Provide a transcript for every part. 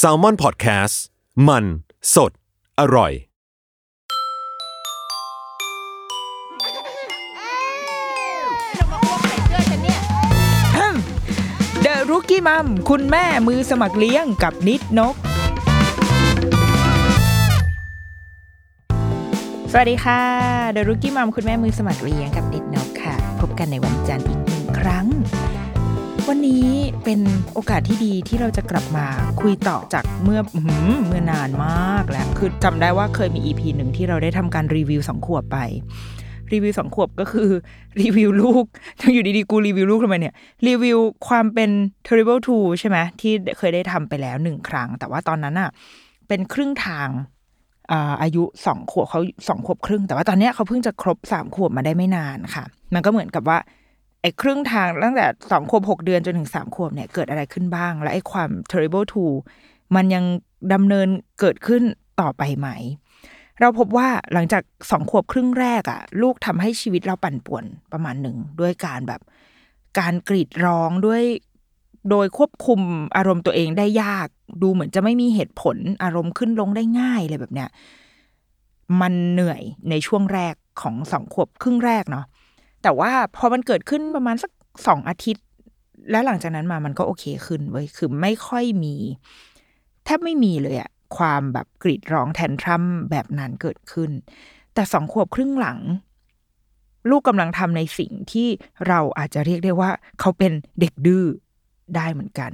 s a l ม o n PODCAST มัน สด อร่อย เดอะรุกี้มัมคุณแม่มือสมัครเลี้ยงกับนิดนก สวัสดีค่ะ เดอะรุกี้มัมคุณแม่มือสมัครเลี้ยงกับนิดนกค่ะ พบกันในวันจันทร์อีกหนึ่งครั้ง วันนี้เป็นโอกาสที่ดีที่เราจะกลับมาคุยต่อจากเมื่อเมื่อนานมากแล้ว คือจำได้ว่าเคยมี EP หนึ่งที่เราได้ทำการรีวิวสองขวบไป รีวิวสองขวบก็คือ รีวิวลูกอยู่ดีๆ กูรีวิวลูกทำไมเนี่ย รีวิวความเป็น terrible two ใช่ไหมที่เคยได้ทำไปแล้วหนึ่งครั้ง แต่ว่าตอนนั้นอะเป็นครึ่งทางอาอายุสองขวบเขาสองขวบครึ่ง แต่ว่าตอนเนี้ยเขาเพิ่งจะครบสามขวบมาได้ไม่นานค่ะ มันก็เหมือนกับว่า ไอ้ครึ่งทางตั้งแต่สองขวบหกเดือนจนถึงสามขวบเนี่ยเกิดอะไรขึ้นบ้าง และไอ้ความ terrible two มันยังดำเนินเกิดขึ้นต่อไปไหม เราพบว่าหลังจากสองขวบครึ่งแรกอะลูกทำให้ชีวิตเราปั่นป่วนประมาณหนึ่ง ด้วยการแบบ การกรีดร้องด้วยโดยควบคุมอารมณ์ตัวเองได้ยากดูเหมือนจะไม่มีเหตุผลอารมณ์ขึ้นลงได้ง่ายเลยแบบเนี้ยมันเหนื่อยในช่วงแรกของสองขวบครึ่งแรกเนาะ แต่ว่าพอมันเกิดขึ้นประมาณสักสองอาทิตย์ แล้วหลังจากนั้นมามันก็โอเคขึ้นเว้ยคือไม่ค่อยมีแทบไม่มีเลยอะความแบบกรีดร้องแทนทรัมแบบนั้นเกิดขึ้น แต่สองขวบครึ่งหลัง ลูกกำลังทำในสิ่งที่เราอาจจะเรียกได้ว่า เขาเป็นเด็กดื้อได้เหมือนกัน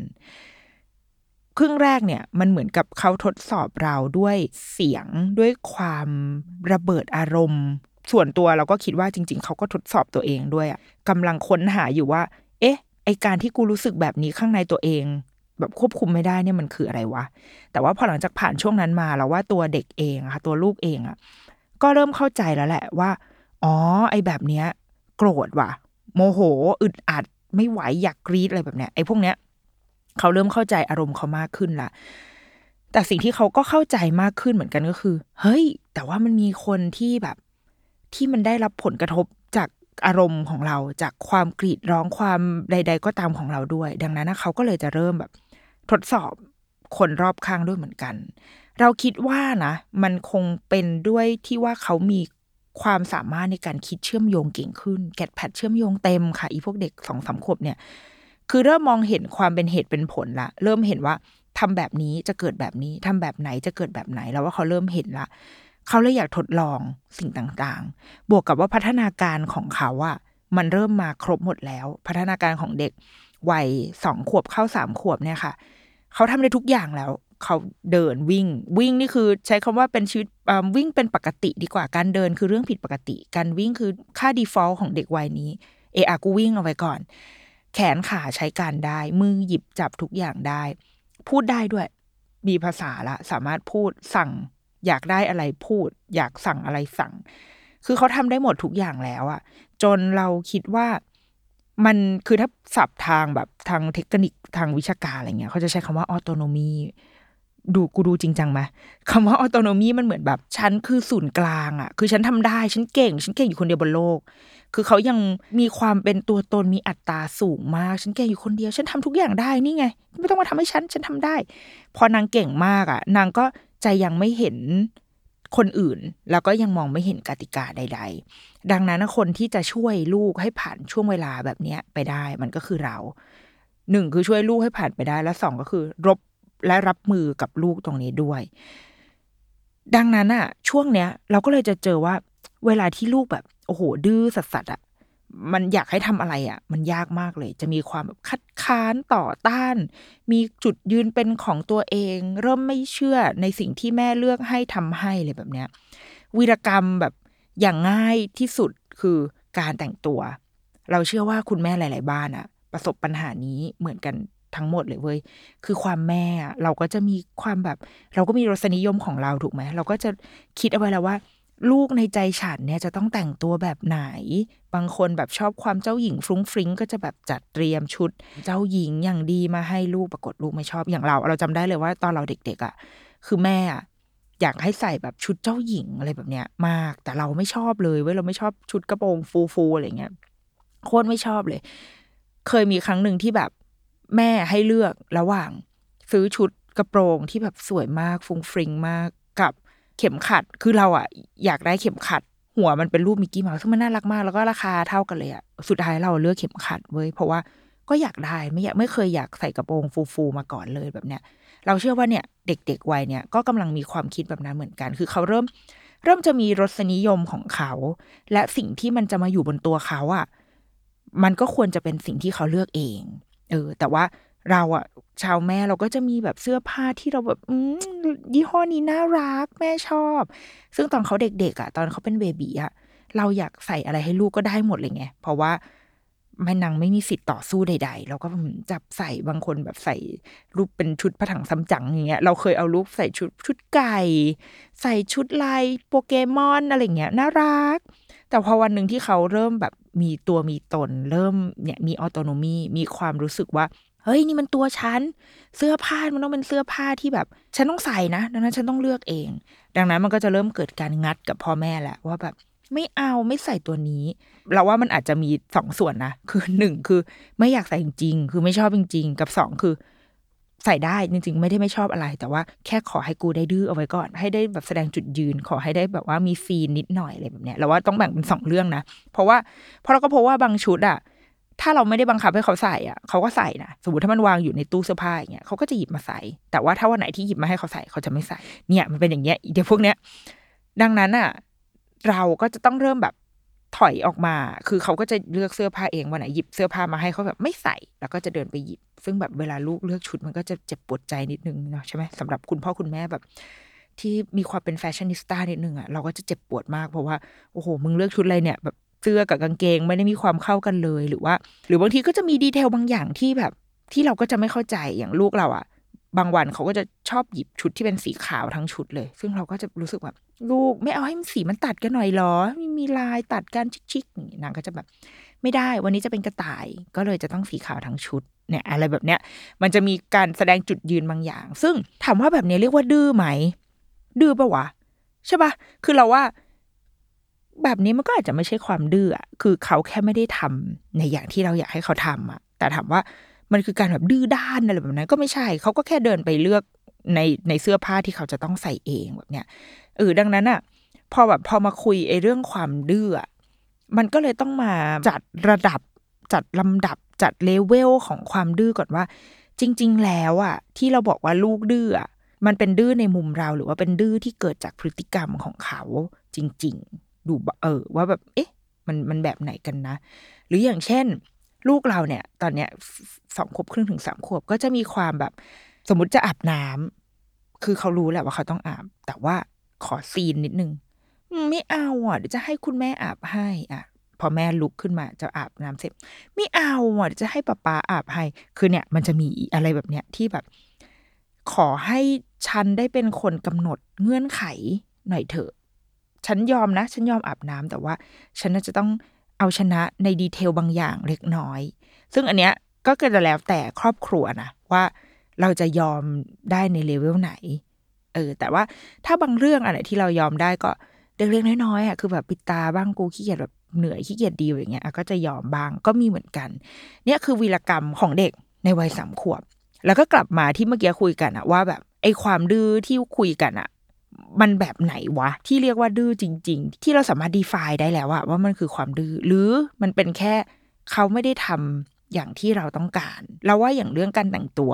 ครึ่งแรกเนี่ย มันเหมือนกับเขาทดสอบเราด้วยเสียงด้วยความระเบิดอารมณ์ ส่วนตัวเราก็คิดว่าจริง ๆ เขาก็ทดสอบตัวเองด้วยอะกำลังค้นหาอยู่ว่า เอ๊ะ ไอการที่กูรู้สึกแบบนี้ข้างในตัวเอง แบบควบคุมไม่ได้เนี่ยมันคืออะไรวะ แต่ว่าพอหลังจากผ่านช่วงนั้นมาแล้วว่าตัวเด็กเองอะค่ะตัวลูกเองอะก็เริ่มเข้าใจแล้วแหละว่า อ๋อ ไอแบบเนี้ย โกรธว่ะ โมโหอึดอัดไม่ไหวอยากกรีดอะไรแบบเนี้ยไอพวกเนี้ยเขาเริ่มเข้าใจอารมณ์เขามากขึ้นละแต่สิ่งที่เขาก็เข้าใจมากขึ้นเหมือนกันก็คือ เฮ้ย แต่ว่ามันมีคนที่แบบ ที่มันได้รับผลกระทบจากอารมณ์ของเราจากความกรีดร้องความใด ๆ ก็ตามของเราด้วย ดังนั้นนะเขาก็เลยจะเริ่มแบบ ทดสอบคนรอบข้างด้วยเหมือนกัน เราคิดว่านะมันคงเป็นด้วยที่ว่าเขามีความสามารถในการคิดเชื่อมโยงเก่งขึ้น แกดแพดเชื่อมโยงเต็มค่ะอีพวกเด็กสองสามขวบเนี่ย คือเริ่มมองเห็นความเป็นเหตุเป็นผลละ เริ่มเห็นว่าทำแบบนี้จะเกิดแบบนี้ทำแบบไหนจะเกิดแบบไหน แล้วว่าเขาเริ่มเห็นละ เขาเลยอยากทดลองสิ่งต่างๆ บวกกับว่าพัฒนาการของเขาอะมันเริ่มมาครบหมดแล้ว พัฒนาการของเด็กวัยสองขวบเข้าสามขวบเนี่ยค่ะ เขาทำได้ทุกอย่างแล้ว เขาเดินวิ่งวิ่งนี่คือใช้คำว่าเป็นชีวิตวิ่งเป็นปกติดีกว่าการเดินคือเรื่องผิดปกติ การวิ่งคือค่า default ของเด็กวัยนี้ เออากูวิ่งเอาไว้ก่อน แขนขาใช้การได้ มือหยิบจับทุกอย่างได้ พูดได้ด้วย มีภาษาละ สามารถพูดสั่ง อยากได้อะไรพูด อยากสั่งอะไรสั่ง คือเขาทำได้หมดทุกอย่างแล้วอะจนเราคิดว่ามันคือถ้าศัพท์ทางแบบทางเทคนิคทางวิชาการอะไรเงี้ยเขาจะใช้คำว่าออโตโนมีดูกูดูจริงจังไหมคำว่าออโตโนมีมันเหมือนแบบ ฉันคือศูนย์กลางอะคือฉันทำได้ ฉันเก่ง ฉันเก่งอยู่คนเดียวบนโลก คือเขายังมีความเป็นตัวตนมีอัตราสูงมาก ฉันเก่งอยู่คนเดียว ฉันทำทุกอย่างได้นี่ไง ไม่ต้องมาทำให้ฉัน ฉันทำได้ พอนางเก่งมากอะ นางก็ ใจยังไม่เห็นคนอื่น แล้วก็ยังมองไม่เห็นกติกาใด ๆ ดังนั้นคนที่จะช่วยลูกให้ผ่านช่วงเวลาแบบนี้ไปได้มันก็คือเราหนึ่งคือช่วยลูกให้ผ่านไปได้ และสองก็คือ รบและรับมือกับลูกตรงนี้ด้วย ดังนั้นอะช่วงเนี้ย เราก็เลยจะเจอว่า เวลาที่ลูกแบบ โอ้โห ดื้อสัสๆอะ มันอยากให้ทำอะไรอะมันยากมากเลย จะมีความแบบคัดค้านต่อต้าน มีจุดยืนเป็นของตัวเอง เริ่มไม่เชื่อในสิ่งที่แม่เลือกให้ทำให้เลยแบบเนี้ยวีรกรรมแบบอย่างง่ายที่สุดคือการแต่งตัว เราเชื่อว่าคุณแม่หลาย ๆ บ้านอะประสบปัญหานี้เหมือนกันทั้งหมดเลยเว้ย คือความแม่อะเราก็จะมีความแบบ เราก็มีรสนิยมของเราถูกไหม เราก็จะคิดเอาไว้แล้วว่า ลูกในใจฉันเนี่ยจะต้องแต่งตัวแบบไหน บางคนแบบชอบความเจ้าหญิงฟรุ้งฟริ้งก็จะแบบจัดเตรียมชุด เจ้าหญิงอย่างดีมาให้ลูกปรากฏลูกไม่ชอบอย่างเรา เราจำได้เลยว่าตอนเราเด็กๆอะคือแม่อะอยากให้ใส่แบบชุดเจ้าหญิงอะไรแบบเนี้ย มาก แต่เราไม่ชอบเลยเว้ยเราไม่ชอบชุดกระโปรงฟูๆอะไรเงี้ยโคตรไม่ชอบเลย เคยมีครั้งหนึ่งที่แบบแม่ให้เลือกระหว่าง ซื้อชุดกระโปรงที่แบบสวยมากฟุ้งฟริงมาก เข็มขัดคือเราอะอยากได้เข็มขัด หัวมันเป็นรูปมิกกี้เมาส์ซึ่งมันน่ารักมาก แล้วก็ราคาเท่ากันเลยอะสุดท้ายเราเลือกเข็มขัดเว้ยเพราะว่าก็อยากได้ไม่อยากไม่เคยอยากใส่กระโปรงฟูๆมาก่อนเลยแบบเนี้ย เราเชื่อว่าเนี่ยเด็กๆวัยเนี่ยก็กำลังมีความคิดแบบนั้นเหมือนกัน คือเขาเริ่มเริ่มจะมีรสนิยมของเขา และสิ่งที่มันจะมาอยู่บนตัวเขาอะ่ะ มันก็ควรจะเป็นสิ่งที่เขาเลือกเอง เออ แต่ว่า เราอะชาวแม่เราก็จะมีแบบเสื้อผ้าที่เราแบบอืมยี่ห้อนี้น่ารักแม่ชอบ ซึ่งตอนเขาเด็กๆอะตอนเขาเป็นเบบีอะเราอยากใส่อะไรให้ลูกก็ได้หมดเลยไง เพราะว่าแม่นางไม่มีสิทธิ์ต่อสู้ใดๆเราก็จับใส่บางคนแบบใส่รูปเป็นชุดผถังซัมจั๋งอย่างเงี้ย เราเคยเอาลูกใส่ชุดชุดไก่ ใส่ชุดลายโปเกมอนอะไรเงี้ยน่ารัก แต่พอวันหนึ่งที่เขาเริ่มแบบมีตัวมีตน เริ่มเนี่ยมีออโตโนมีมีความรู้สึกว่า เฮ้ยนี่มันตัวฉัน เสื้อผ้ามันต้องเป็นเสื้อผ้าที่แบบ ฉันต้องใส่นะ ดังนั้นฉันต้องเลือกเอง ดังนั้นมันก็จะเริ่มเกิดการงัดกับพ่อแม่แหละว่าแบบไม่เอาไม่ใส่ตัวนี้ เราว่ามันอาจจะมีสองส่วนนะคือหนึ่งคือไม่อยากใส่จริงๆคือไม่ชอบจริง ๆ กับสองคือ ใส่ได้จริง ๆ ไม่ได้ไม่ชอบอะไร แต่ว่าแค่ขอให้กูได้ดื้อเอาไว้ก่อน ให้ได้แบบแสดงจุดยืน ขอให้ได้แบบว่ามีซีนนิดหน่อยอะไรแบบเนี้ยเราว่าต้องแบ่งเป็นสองเรื่องนะเพราะว่าเพราะเราก็พบว่าบางชุดอะ ถ้าเราไม่ได้บังคับให้เขาใส่อะเขาก็ใส่นะสมมติถ้ามันวางอยู่ในตู้เสื้อผ้าอย่างเงี้ยเขาก็จะหยิบมาใส่ แต่ว่าถ้าวันไหนที่หยิบมาให้เขาใส่เขาจะไม่ใส่ เนี่ยมันเป็นอย่างเงี้ยเดี๋ยวพวกเนี้ยดังนั้นอะ เราก็จะต้องเริ่มแบบถอยออกมา คือเขาก็จะเลือกเสื้อผ้าเองวันไหนหยิบเสื้อผ้ามาให้เขาแบบไม่ใส่ แล้วก็จะเดินไปหยิบ ซึ่งแบบเวลาลูกเลือกชุดมันก็จะเจ็บปวดใจนิดนึงเนาะใช่ไหมสำหรับคุณพ่อคุณแม่แบบ ที่มีความเป็นแฟชั่นนิสต้านิดนึงอะเราก็จะเจ็บปวดมากเพราะว่าโอ้โหมึงเลือกชุดอะไรเนี่ยแบบ เสื้อกับกางเกงไม่ได้มีความเข้ากันเลยหรือว่า หรือบางทีก็จะมีดีเทลบางอย่างที่แบบ ที่เราก็จะไม่เข้าใจอย่างลูกเราอะบางวันเขาก็จะชอบหยิบชุดที่เป็นสีขาวทั้งชุดเลย ซึ่งเราก็จะรู้สึกแบบลูกไม่เอาให้สีมันตัดกันหน่อยหรอมีมีลายตัดกันชิคๆนี่นางก็จะแบบ ไม่ได้วันนี้จะเป็นกระต่าย ก็เลยจะต้องสีขาวทั้งชุดเนี่ย อะไรแบบเนี้ย มันจะมีการแสดงจุดยืนบางอย่าง ซึ่งถามว่าแบบนี้เรียกว่าดื้อไหม ดื้อปะวะใช่ปะคือเราว่า แบบนี้มันก็อาจจะไม่ใช่ความดื้อคือเขาแค่ไม่ได้ทำในอย่างที่เราอยากให้เขาทำอะแต่ถามว่ามันคือการแบบดื้อด้านอะไรแบบนั้นก็ไม่ใช่ เขาก็แค่เดินไปเลือกในในเสื้อผ้าที่เขาจะต้องใส่เองแบบเนี้ยเออดังนั้นอะพอแบบพอมาคุยไอ้เรื่องความดื้อมันก็เลยต้องมาจัดระดับจัดลำดับจัดเลเวลของความดื้อก่อนว่า จริง ๆ แล้วอะที่เราบอกว่าลูกดื้อมันเป็นดื้อในมุมเราหรือว่าเป็นดื้อที่เกิดจากพฤติกรรมของเขาจริง ๆ ดูเออว่าแบบเอ๊ะมันมันแบบไหนกันนะ หรืออย่างเช่น ลูกเราเนี่ย ตอนเนี้ยสองขวบครึ่งถึงสามขวบก็จะมีความแบบ สมมติจะอาบน้ำคือเขารู้แหละว่าเขาต้องอาบ แต่ว่าขอซีนนิดนึงไม่เอาอะเดี๋ยวจะให้คุณแม่อาบให้อะพอแม่ลุกขึ้นมาจะอาบน้ำเสร็จ ไม่เอาอะเดี๋ยวจะให้ป้าป้าอาบให้ คือเนี่ย มันจะมีอะไรแบบเนี้ยที่แบบ ขอให้ฉันได้เป็นคนกำหนดเงื่อนไขหน่อยเถอะ ฉันยอมนะ ฉันยอมอาบน้ำแต่ว่า ฉันจะต้องเอาชนะในดีเทลบางอย่างเล็กน้อย ซึ่งอันเนี้ยก็เกิดแล้วแต่ครอบครัวนะว่าเราจะยอมได้ในเลเวลไหน เออ แต่ว่าถ้าบางเรื่องอะไรที่เรายอมได้ก็เล็กๆน้อยๆอะคือแบบปิดตาบ้างกูขี้เกียจแบบเหนื่อยขี้เกียจดีอย่างเงี้ยก็จะยอมบ้างก็มีเหมือนกัน เนี่ยคือวีรกรรมของเด็กในวัยสามขวบ แล้วก็กลับมาที่เมื่อกี้คุยกันอะว่าแบบไอ้ความดื้อที่คุยกันอะ มันแบบไหนวะ ที่เรียกว่าดื้อจริง ๆ ที่เราสามารถ define ได้แล้วอะว่ามันคือความดื้อหรือมันเป็นแค่เขาไม่ได้ทำอย่างที่เราต้องการ เราว่าอย่างเรื่องการแต่งตัว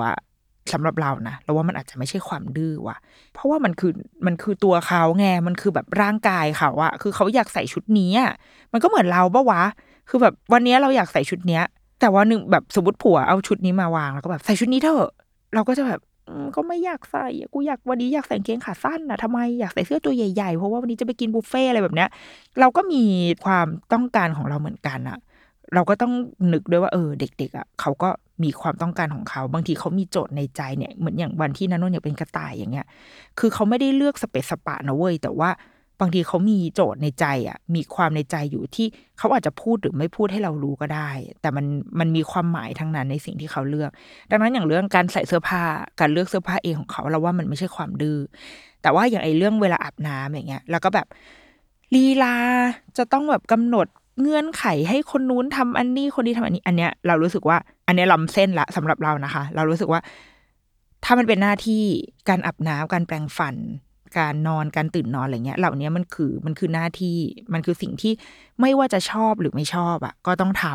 สำหรับเรานะเราว่ามันอาจจะไม่ใช่ความดื้อว่ะ เพราะว่ามันคือมันคือตัวเขาไงมันคือแบบร่างกายเขาอะคือเขาอยากใส่ชุดนี้อะมันก็เหมือนเราปะวะ คือแบบวันนี้เราอยากใส่ชุดเนี้ย แต่ว่าหนึ่งแบบสมมติผัวเอาชุดนี้มาวางแล้วก็แบบใส่ชุดนี้เถอะ เราก็จะแบบ ก็ไม่อยากใส่กูอยากวันนี้อยากใส่เกงขาสั้นนะทำไมอยากใส่เสื้อตัวใหญ่ๆ เพราะว่าวันนี้จะไปกินบุฟเฟ่อะไรแบบเนี้ย เราก็มีความต้องการของเราเหมือนกันอะเราก็ต้องนึกด้วยว่าเออเด็กๆอะเขาก็มีความต้องการของเขา บางทีเขามีโจทย์ในใจเนี่ยเหมือนอย่างวันที่นันนนอยากเป็นกระต่ายอย่างเงี้ย คือเขาไม่ได้เลือกสเปซสปะนะเว้ยแต่ว่า บางทีเขามีโจทย์ในใจอะมีความในใจอยู่ที่เขาอาจจะพูดหรือไม่พูดให้เรารู้ก็ได้ แต่มันมันมีความหมายทั้งนั้นในสิ่งที่เขาเลือก ดังนั้นอย่างเรื่องการใส่เสื้อผ้าการเลือกเสื้อผ้าเองของเขาเราว่ามันไม่ใช่ความดื้อแต่ว่าอย่างไอเรื่องเวลาอาบน้ำอย่างเงี้ยแล้วก็แบบลีลาจะต้องแบบกำหนดเงื่อนไขให้คนนู้นทำอันนี้คนนี้ทำอันนี้ อันเนี้ยเรารู้สึกว่า อันเนี้ยล้ำเส้นละสำหรับเรานะคะ เรารู้สึกว่า ถ้ามันเป็นหน้าที่การอาบน้ำการแปรงฟัน การนอนการตื่นนอนอะไรเงี้ยเหล่านี้มันคือมันคือหน้าที่มันคือสิ่งที่ไม่ว่าจะชอบหรือไม่ชอบอะก็ต้องท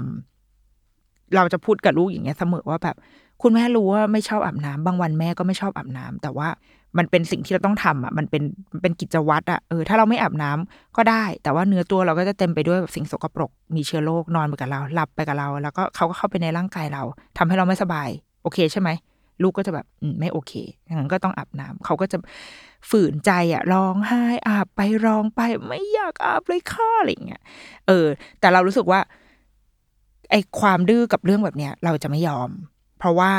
ำเราจะพูดกับลูกอย่างเงี้ยเสมอว่าแบบ คุณแม่รู้ว่าไม่ชอบอาบน้ำบางวันแม่ก็ไม่ชอบอาบน้ำแต่ว่ามันเป็นสิ่งที่เราต้องทำอะ มันเป็นเป็นกิจวัตรอะ เออ ถ้าเราไม่อาบน้ำก็ได้ แต่ว่าเนื้อตัวเราก็จะเต็มไปด้วยแบบสิ่งสกปรก มีเชื้อโรคนอนไปกับเรา หลับไปกับเรา แล้วก็เขาก็เข้าไปในร่างกายเราทำให้เราไม่สบาย โอเคใช่ไหม ลูกก็จะแบบไม่โอเค งั้นก็ต้องอาบน้ำเขาก็จะ ฝืนใจอะร้องไห้อาบไปร้องไปไม่อยากอาบเลยค่ะอะไรเงี้ยเออ แต่เรารู้สึกว่าไอความดื้อกับเรื่องแบบเนี้ยเราจะไม่ยอม เพราะว่า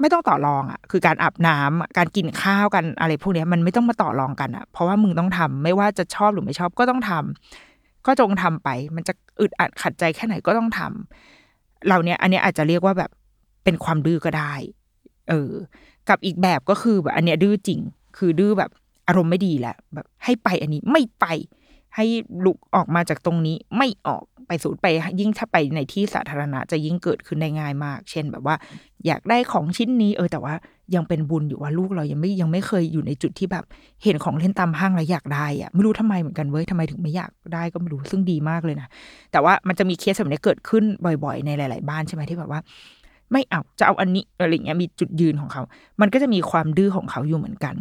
ไม่ต้องต่อรองอะ คือการอาบน้ำการกินข้าวกันอะไรพวกนี้มันไม่ต้องมาต่อรองกันอะ เพราะว่ามึงต้องทำไม่ว่าจะชอบหรือไม่ชอบก็ต้องทำก็จงทำไป มันจะอึดอัดขัดใจแค่ไหนก็ต้องทำเราเนี้ยอันนี้อาจจะเรียกว่าแบบเป็นความดื้อก็ได้ เออ กับอีกแบบก็คือแบบอันเนี้ยดื้อจริง คือดื้อแบบารมณ์ไม่ดีแหละแบบให้ไปอันนี้ไม่ไป ให้ลุกออกมาจากตรงนี้ไม่ออกไปสูดไปยิ่งถ้าไปในที่สาธารณะจะยิ่งเกิดขึ้นได้ง่ายมาก เช่นแบบว่า อยากได้ของชิ้นนี้ เออแต่ว่ายังเป็นบุญอยู่ว่าลูกเรายังไม่ยังไม่เคยอยู่ในจุดที่แบบ เห็นของเล่นตามห้างแล้วอยากได้อะไม่รู้ทำไมเหมือนกันเว้ยทำไมถึงไม่อยากได้ก็ไม่รู้ซึ่งดีมากเลยนะแต่ว่ามันจะมีเคสแบบนี้เกิดขึ้นบ่อย ๆ ในหลาย ๆ บ้านใช่ไหมที่แบบว่า ไม่เอาจะเอาอันนี้อะไรเงี้ยมีจุดยืนของเขา มันก็จะมีความดื้อของเขาอยู่เหมือนกัน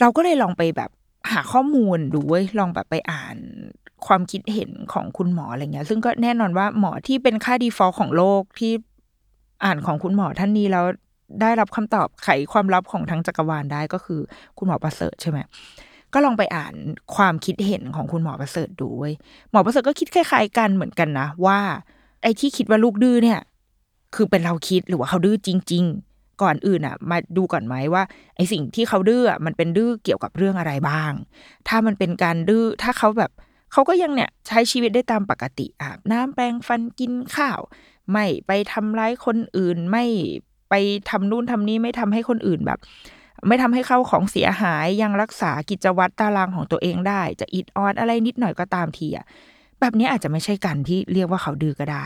เราก็เลยลองไปแบบหาข้อมูลดูเว้ยลองแบบไปอ่านความคิดเห็นของคุณหมออะไรเงี้ย ซึ่งก็แน่นอนว่าหมอที่เป็นค่า default ของโลกที่อ่านของคุณหมอท่านนี้แล้วได้รับคำตอบไขความลับของทั้งจักรวาลได้ก็คือคุณหมอประเสริฐใช่ไหมก็ลองไปอ่านความคิดเห็นของคุณหมอประเสริฐดูเว้ยหมอประเสริฐก็คิดคล้ายๆกันเหมือนกันนะว่า ไอ้ที่คิดว่าลูกดื้อเนี่ย คือเป็นเราคิดหรือว่าเขาดื้อจริง ก่อนอื่นอะ มาดูก่อนไหมว่าไอสิ่งที่เขาดื้อมันเป็นดื้อเกี่ยวกับเรื่องอะไรบ้าง ถ้ามันเป็นการดื้อถ้าเขาแบบเขาก็ยังเนี่ยใช้ชีวิตได้ตามปกติอาบน้ำแปรงฟันกินข้าว ไม่ไปทำร้ายคนอื่นไม่ไปทำนู่นทำนี้ไม่ทำให้คนอื่นแบบ ไม่ทำให้เข้าของเสียหายยังรักษากิจวัตรตารางของตัวเองได้ จะอิดออนอะไรนิดหน่อยก็ตามทีอะแบบนี้อาจจะไม่ใช่กันที่เรียกว่าเขาดื้อก็ได้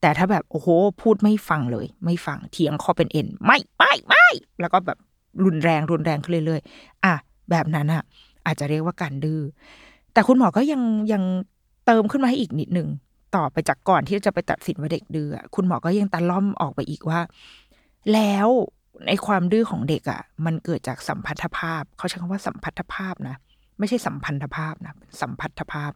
แต่ถ้าแบบโอ้โหพูดไม่ฟังเลย ไม่ฟังเถียงคอเป็นเอ็นไม่ไม่ไม่แล้วก็แบบรุนแรงรุนแรงขึ้นเรื่อยๆอะแบบนั้นอะ อาจจะเรียกว่าการดื้อแต่คุณหมอก็ยังยังเติมขึ้นมาให้อีกนิดหนึ่งต่อไปจากก่อนที่จะไปตัดสินว่าเด็กดื้อคุณหมอก็ยังตะล่อมออกไปอีกว่า แล้วในความดื้อของเด็กอะ่ะ มันเกิดจากสัมพัทธภาพ เขาใช้คำว่าสัมพัทธภาพนะ ไม่ใช่สัมพันธภาพนะสัมพัทธภาพ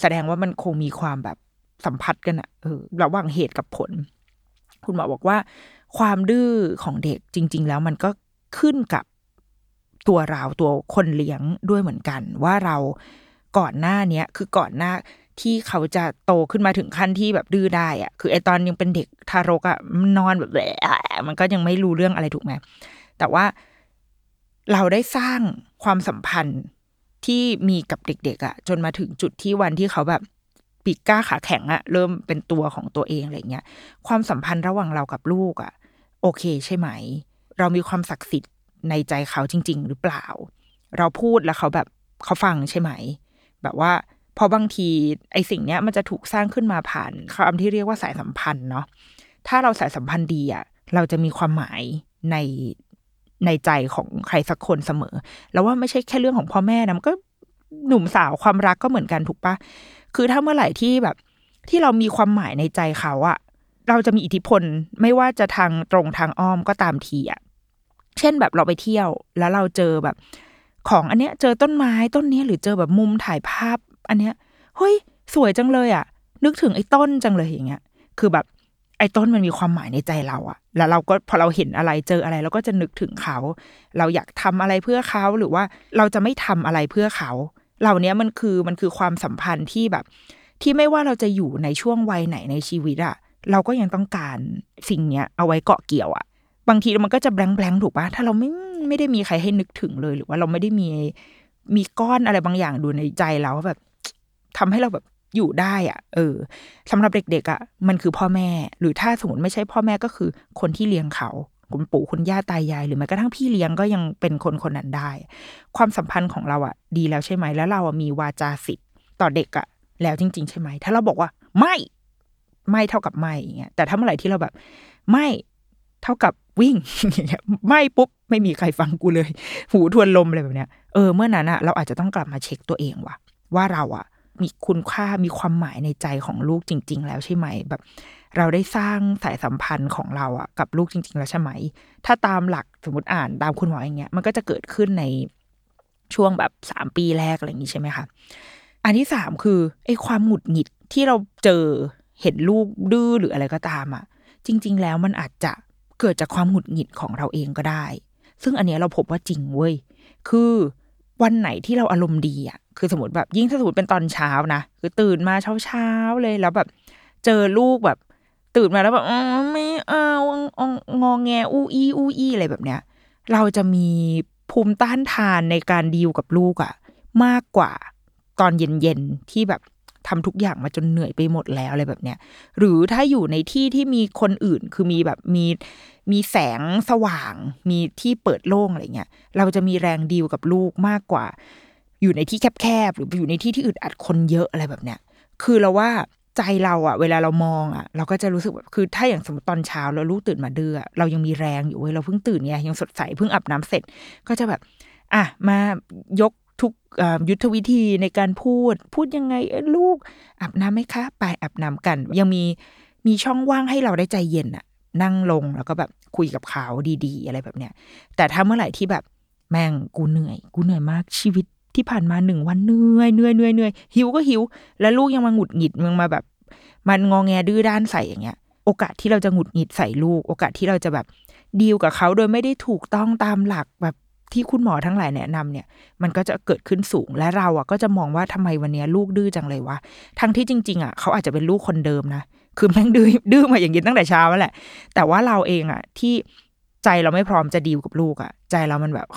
แสดงว่ามันคงมีความแบบ สัมพัทธ์กันอะเออระหว่างเหตุกับผล คุณหมอบอกว่า ความดื้อของเด็กจริง ๆ แล้วมันก็ขึ้นกับตัวเราตัวคนเลี้ยงด้วยเหมือนกัน ว่าเราก่อนหน้าเนี้ยคือก่อนหน้าที่เขาจะโตขึ้นมาถึงขั้นที่แบบดื้อได้อะคือไอตอนยังเป็นเด็กทารกอะนนอนแบบแหละมันก็ยังไม่รู้เรื่องอะไรถูกไหมแต่ว่าเราได้สร้างความสัมพันธ์ที่มีกับเด็ก ๆอะจนมาถึงจุดที่วันที่เขาแบบ ปีกก้าขาแข็งอะเริ่มเป็นตัวของตัวเองอะไรเงี้ยความสัมพันธ์ระหว่างเรากับลูกอะโอเคใช่ไหม เรามีความศักดิ์สิทธิ์ในใจเขาจริง ๆ หรือเปล่า เราพูดแล้วเขาแบบเขาฟังใช่ไหม แบบว่าพอบางทีไอสิ่งเนี้ยมันจะถูกสร้างขึ้นมาผ่านคำที่เรียกว่าสายสัมพันธ์เนาะถ้าเราสายสัมพันธ์ดีอะเราจะมีความหมายในในใจของใครสักคนเสมอ แล้วว่าไม่ใช่แค่เรื่องของพ่อแม่นะมันก็หนุ่มสาวความรักก็เหมือนกันถูกปะ คือถ้าเมื่อไหร่ที่แบบ ที่เรามีความหมายในใจเขาอะเราจะมีอิทธิพลไม่ว่าจะทางตรงทางอ้อมก็ตามทีอะเช่นแบบเราไปเที่ยวแล้วเราเจอแบบ ของอันเนี้ย เจอต้นไม้ต้นนี้หรือเจอแบบมุมถ่ายภาพ อันเนี้ยเฮ้ย สวยจังเลยอะนึกถึงไอ้ต้นจังเลยอย่างเงี้ย คือแบบไอ้ต้นมันมีความหมายในใจเราอะแล้วเราก็พอเราเห็นอะไรเจออะไรเราก็จะนึกถึงเขา เราอยากทำอะไรเพื่อเขาหรือว่าเราจะไม่ทำอะไรเพื่อเขา เหล่านี้มันคือมันคือความสัมพันธ์ที่แบบ ที่ไม่ว่าเราจะอยู่ในช่วงวัยไหนในชีวิตอะเราก็ยังต้องการสิ่งเนี้ยเอาไว้เกาะเกี่ยวอะบางทีมันก็จะแบงแบงถูกปะถ้าเราไม่ไม่ได้มีใครให้นึกถึงเลย หรือว่าเราไม่ได้มีมีก้อนอะไรบางอย่างดูในใจเราแบบทำให้เราแบบอยู่ได้อะ่ะเออสำหรับเด็กๆอะมันคือพ่อแม่ หรือถ้าสมมติไม่ใช่พ่อแม่ก็คือคนที่เลี้ยงเขา คุณปู่คุณย่าตายาย หรือแม้กระทั่งพี่เลี้ยงก็ยังเป็นคนคนนั้นได้ ความสัมพันธ์ของเราอะ่ะดีแล้วใช่ไหมแล้วเรามีวาจาสิทธิ์ต่อเด็กอะ่ะแล้วจริง ๆ ใช่ไหม ถ้าเราบอกว่าไม่ไม่เท่ากับไม่อย่างเงี้ยแต่ถ้าเมื่อไหร่ที่เราแบบ ไม่เท่ากับวิ่งอย่างเงี้ยไม่ปุ๊บไม่มีใครฟังกูเลย หูทวนลมอะไรแบบเนี้ยเออเมื่อนั้นอะเราอาจจะต้องกลับมาเช็คตัวเองว่ะว่าเราอะมีคุณค่ามีความหมายในใจของลูกจริง ๆ แล้วใช่ไหมแบบ เราได้สร้างสายสัมพันธ์ของเราอะกับลูกจริง ๆ แล้วใช่ไหม ถ้าตามหลักสมมติอ่านตามคุณหมออย่างเงี้ย มันก็จะเกิดขึ้นในช่วงแบบสามปีแรกอะไรอย่างนี้ใช่ไหมคะ อันที่สามคือไอ้ความหงุดหงิดที่เราเจอเห็นลูกดื้อหรืออะไรก็ตามอะจริง ๆ แล้วมันอาจจะเกิดจากความหงุดหงิดของเราเองก็ได้ ซึ่งอันเนี้ยเราพบว่าจริงเว้ย คือวันไหนที่เราอารมณ์ดีอะคือสมมติแบบยิ่งถ้าสมมติเป็นตอนเช้านะ คือตื่นมาเช้าๆเลยแล้วแบบ เจอลูกแบบ ตื่นมาแล้วแบบไม่เอางองแงอูอีอูอีอะไรแบบเนี้ย เราจะมีภูมิต้านทานในการดีลกับลูกอะมากกว่าตอนเย็นๆที่แบบทำทุกอย่างมาจนเหนื่อยไปหมดแล้วอะไรแบบเนี้ย หรือถ้าอยู่ในที่ที่มีคนอื่นคือมีแบบมีมีแสงสว่าง มีที่เปิดโล่งอะไรเงี้ย เราจะมีแรงดีลกับลูกมากกว่า อยู่ในที่แคบๆหรืออยู่ในที่ที่อึดอัดคนเยอะอะไรแบบเนี้ย คือเราว่า ใจเราอะเวลาเรามองอะเราก็จะรู้สึกแบบคือถ้าอย่างสมมติตอนเช้าแล้วลูกตื่นมาเดือเรายังมีแรงอยู่เว้ยเราเพิ่งตื่นเนี่ยยังสดใสเพิ่งอาบน้ำเสร็จ ก็จะแบบอะมายกทุกยุทธวิธีในการพูด พูดยังไงลูกอาบน้ำไหมคะ ไปอาบน้ำกัน ยังมีมีช่องว่างให้เราได้ใจเย็นอะนั่งลงแล้วก็แบบคุยกับเขาดี ๆ อะไรแบบเนี้ยแต่ถ้าเมื่อไหร่ที่แบบแม่งกูเหนื่อย กูเหนื่อยมากชีวิต ที่ผ่านมาหนึ่งวันเหนื่อยเหนื่อยเหนื่อยเหนื่อยหิวก็หิว แล้วลูกยังมาหงุดหงิดมึงมาแบบ มันงองแงดื้อด้านใส่อย่างเงี้ย โอกาสที่เราจะหงุดหงิดใส่ลูก โอกาสที่เราจะแบบดีลกับเขาโดยไม่ได้ถูกต้องตามหลักแบบที่คุณหมอทั้งหลายแนะนำเนี่ย มันก็จะเกิดขึ้นสูงและเราอะก็จะมองว่าทำไมวันนี้ลูกดื้อจังเลยวะทั้งที่จริง ๆ อะ เขาอาจจะเป็นลูกคนเดิมนะคือแม่งดื้อดื้อมาอย่างนี้ตั้งแต่เช้าแล้วแหละ แต่ว่าเราเองอะที่ ใจเราไม่พร้อมจะดีลกับลูกอะใจเรามันแบบ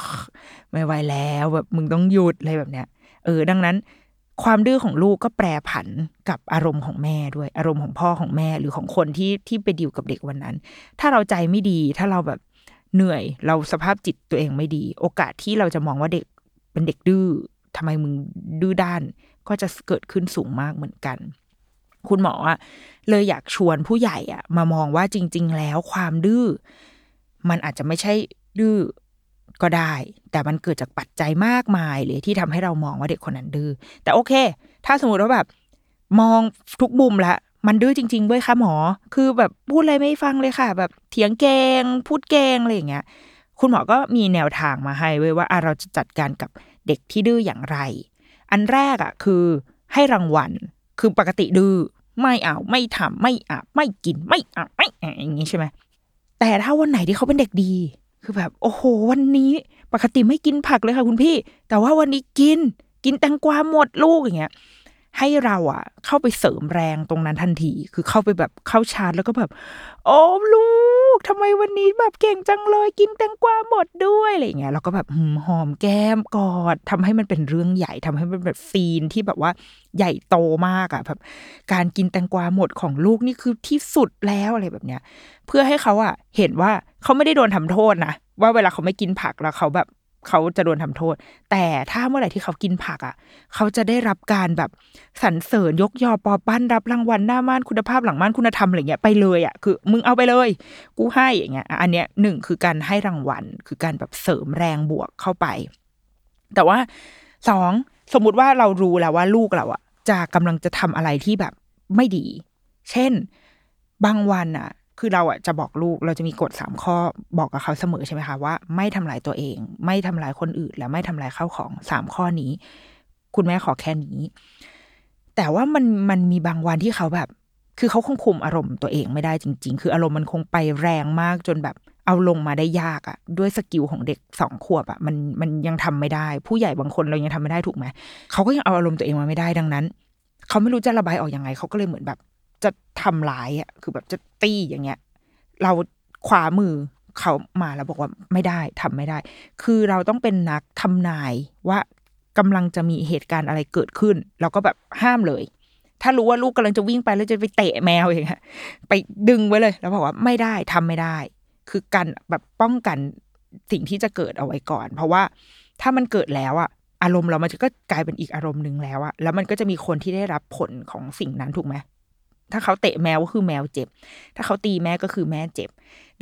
ไม่ไหวแล้วแบบมึงต้องหยุดอะไรแบบเนี้ยเออ ดังนั้น ความดื้อของลูกก็แปรผันกับอารมณ์ของแม่ด้วย อารมณ์ของพ่อของแม่หรือของคนที่ที่ไปดีลกับเด็กวันนั้น ถ้าเราใจไม่ดี ถ้าเราแบบเหนื่อย เราสภาพจิตตัวเองไม่ดี โอกาสที่เราจะมองว่าเด็กเป็นเด็กดื้อทำไมมึงดื้อด้าน ก็จะเกิดขึ้นสูงมากเหมือนกัน คุณหมออะเลยอยากชวนผู้ใหญ่อะมามองว่าจริง ๆ แล้วความดื้อ มันอาจจะไม่ใช่ดื้อก็ได้ แต่มันเกิดจากปัจจัยมากมายเลยที่ทำให้เรามองว่าเด็กคนนั้นดื้อแต่โอเค ถ้าสมมติว่าแบบ มองทุกบุมละมันดื้อจริงๆเว้ยค่ะหมอ คือแบบพูดอะไรไม่ฟังเลยค่ะ แบบเถียงเกง พูดเกงอะไรอย่างเงี้ย คุณหมอก็มีแนวทางมาให้เว้ยว่าเราจะจัดการกับเด็กที่ดื้ออย่างไร อันแรกอะคือให้รางวัล คือปกติดื้อไม่เอาไม่ทำไม่อาบไม่กินไม่อาบไม่อย่างงี้ใช่ไหม แต่ถ้าวันไหนที่เขาเป็นเด็กดี คือแบบ โอ้โห วันนี้ปกติไม่กินผักเลยค่ะคุณพี่ แต่ว่าวันนี้กินกินแตงกวาหมดลูกอย่างเงี้ยให้เราอะเข้าไปเสริมแรงตรงนั้นทันที คือเข้าไปแบบเข้าชาร์จแล้วก็แบบ โอ้ลูก กทำไมวันนี้แบบเก่งจังเลยกินแตงกวาหมดด้วยอะไรเงี้ยเราก็แบบหอมแก้มกอดทำให้มันเป็นเรื่องใหญ่ทำให้มันแบบซีนที่แบบว่าใหญ่โตมากอะแบบการกินแตงกวาหมดของลูกนี่คือที่สุดแล้วอะไรแบบเนี้ย เพื่อให้เขาอะเห็นว่าเขาไม่ได้โดนทำโทษนะว่าเวลาเขาไม่กินผักแล้วเขาแบบ เขาจะโดนทำโทษ แต่ถ้าเมื่อไหร่ที่เขากินผักอะ เขาจะได้รับการแบบสรรเสริญยกยอปอปั้นรับรางวัลหน้าม่านคุณภาพหลังม่านคุณธรรมอะไรเงี้ยไปเลยอะคือ มึงเอาไปเลย กูให้อย่างเงี้ยอันเนี้ยหนึ่งคือการให้รางวัล คือการแบบเสริมแรงบวกเข้าไป แต่ว่าสองสมมุติว่าเรารู้แล้วว่าลูกเราอะจะกำลังจะทำอะไรที่แบบไม่ดี เช่น บางวันอะ คือเราอะจะบอกลูกเราจะมีกฎสามข้อบอกกับเขาเสมอใช่ไหมคะว่าไม่ทำลายตัวเอง ไม่ทำลายคนอื่น และไม่ทำลายข้าวของสามข้อนี้ คุณแม่ขอแค่นี้ แต่ว่ามันมันมีบางวันที่เขาแบบ คือเขาคงคุมอารมณ์ตัวเองไม่ได้จริง ๆ คืออารมณ์มันคงไปแรงมากจนแบบเอาลงมาได้ยากอะ่ะ ด้วยสกิลของเด็กสองขวบอะ่ะมันมันยังทำไม่ได้ ผู้ใหญ่บางคนเรายังทำไม่ได้ถูกไหมเขาก็ยังเอาอารมณ์ตัวเองมาไม่ได้ดังนั้น เขาไม่รู้จะระบายออกอยังไงเขาก็เลยเหมือนแบบ จะทำร้ายอะคือแบบจะตีอย่างเงี้ย เราขวามือเขามาแล้วบอกว่าไม่ได้ทำไม่ได้ คือเราต้องเป็นนักทำนายว่ากำลังจะมีเหตุการณ์อะไรเกิดขึ้น เราก็แบบห้ามเลย ถ้ารู้ว่าลูกกำลังจะวิ่งไปแล้วจะไปเตะแมวอย่างเงี้ยไปดึงไว้เลย แล้วบอกว่าไม่ได้ทำไม่ได้ คือการแบบป้องกันสิ่งที่จะเกิดเอาไว้ก่อน เพราะว่าถ้ามันเกิดแล้วอะอารมณ์เรามันก็กลายเป็นอีกอารมณ์หนึ่งแล้วอะแล้วมันก็จะมีคนที่ได้รับผลของสิ่งนั้นถูกไหม ถ้าเขาเตะแมวก็คือแมวเจ็บ ถ้าเขาตีแม่ก็คือแม่เจ็บ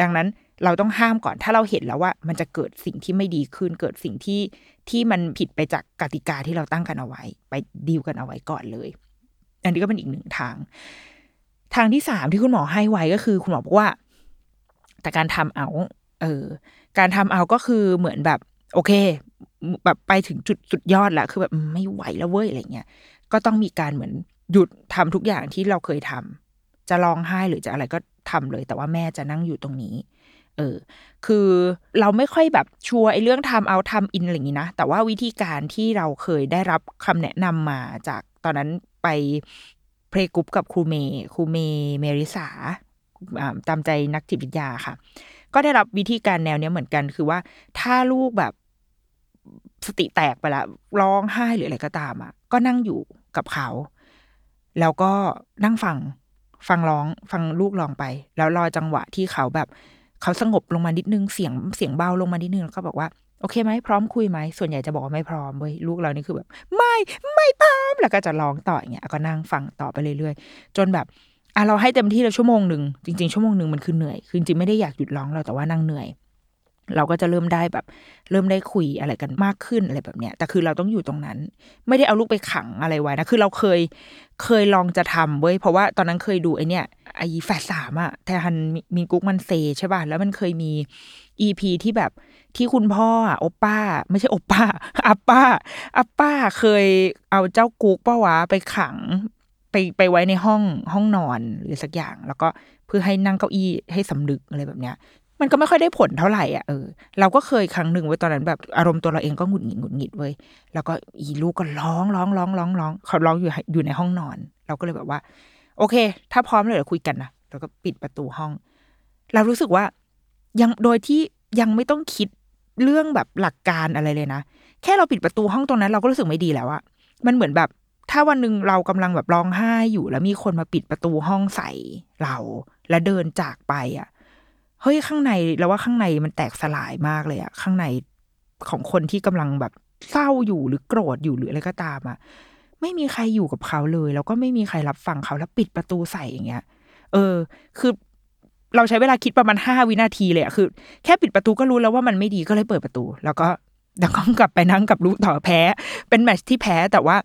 ดังนั้นเราต้องห้ามก่อน ถ้าเราเห็นแล้วว่ามันจะเกิดสิ่งที่ไม่ดีขึ้น เกิดสิ่งที่ที่มันผิดไปจากกติกาที่เราตั้งกันเอาไว้ ไปดีลกันเอาไว้ก่อนเลย อันนี้ก็เป็นอีกหนึ่งทาง ทางที่สามที่คุณหมอให้ไว้ก็คือ คุณหมอบอกว่า แต่การทำเอา เออ การทำเอาก็คือเหมือนแบบ โอเค แบบไปถึงจุดสุดยอดแล้วคือแบบไม่ไหวแล้วเว้ยอะไรเงี้ย ก็ต้องมีการเหมือน หยุดทำทุกอย่างที่เราเคยทำจะร้องไห้หรือจะอะไรก็ทำเลย แต่ว่าแม่จะนั่งอยู่ตรงนี้ เออ คือเราไม่ค่อยแบบชัวร์ไอ้เรื่อง time out time in อะไรอย่างนี้นะ แต่ว่าวิธีการที่เราเคยได้รับคำแนะนำมาจากตอนนั้นไป playgroup กับครูเมย์ครูเมย์เมริสาตามใจนักจิตวิทยาค่ะ ก็ได้รับวิธีการแนวเนี้ยเหมือนกัน คือว่าถ้าลูกแบบสติแตกไปแล้วร้องไห้หรืออะไรก็ตามอะ ก็นั่งอยู่กับเขา แล้วก็นั่งฟัง ฟังร้อง ฟังลูกร้องไป แล้วรอจังหวะที่เขาแบบ เขาสงบลงมานิดนึงเสียงเสียงเบาลงมานิดนึงแล้วก็บอกว่าโอเคไหมพร้อมคุยไหมส่วนใหญ่จะบอกว่าไม่พร้อมเว้ยลูกเรานี่คือแบบ ไม่ไม่พร้อมแล้วก็จะร้องต่ออย่างเงี้ยก็นั่งฟังต่อไปเรื่อยๆ จนแบบอะเราให้เต็มที่แล้วชั่วโมงหนึ่งจริง ๆ ชั่วโมงหนึ่งมันคือเหนื่อยคือจริงไม่ได้อยากหยุดร้องเราแต่ว่านั่งเหนื่อย เราก็จะเริ่มได้แบบ เริ่มได้คุยอะไรกันมากขึ้นอะไรแบบเนี้ยแต่คือเราต้องอยู่ตรงนั้น ไม่ได้เอาลูกไปขังอะไรไว้นะ คือเราเคยเคยลองจะทำเว้ยเพราะว่าตอนนั้นเคยดูไอเนี้ยไอแฟสามอะแทฮันมีกุ๊กมันเซใช่ป่ะแล้วมันเคยมีอีพีที่แบบที่คุณพ่ออะโอป้า ไม่ใช่โอป้าอาป้าอาป้าเคยเอาเจ้ากุ๊กป้าวะไปขังไปไปไว้ในห้องห้องนอนหรือสักอย่าง แล้วก็เพื่อให้นั่งเก้าอี้ให้สำนึกอะไรแบบเนี้ย มันก็ไม่ค่อยได้ผลเท่าไหร่อะเออเราก็เคยครั้งหนึ่งไว้ตอนนั้นแบบอารมณ์ตัวเราเองก็หงุดหงิดหงุดหงิดเว้ยแล้วก็อีลูกก็ร้องร้องร้องร้องร้องเขาร้องอยู่อยู่ในห้องนอน เราก็เลยแบบว่า โอเค ถ้าพร้อมเลยเดี๋ยวคุยกันนะเราก็ปิดประตูห้อง เรารู้สึกว่ายังโดยที่ยังไม่ต้องคิดเรื่องแบบหลักการอะไรเลยนะแค่เราปิดประตูห้องตรงนั้น เราก็รู้สึกไม่ดีแล้วอะมันเหมือนแบบ ถ้าวันหนึ่งเรากำลังแบบร้องไห้อยู่ แล้วมีคนมาปิดประตูห้องใส่เรา แล้วเดินจากไปอะ เฮ้ยข้างในแล้วว่าข้างในมันแตกสลายมากเลยอะข้างในของคนที่กำลังแบบเศร้าอยู่หรือโกรธอยู่หรืออะไรก็ตามอะไม่มีใครอยู่กับเขาเลย แล้วก็ไม่มีใครรับฟังเขาแล้วปิดประตูใส่อย่างเงี้ย เออ คือเราใช้เวลาคิดประมาณห้าวินาทีเลยอะคือ แค่ปิดประตูก็รู้แล้วว่ามันไม่ดีก็เลยเปิดประตู แล้วก็แล้วก็กลับไปนั่งกับลูกต่อแพ้ เป็นแมชที่แพ้แต่ว่า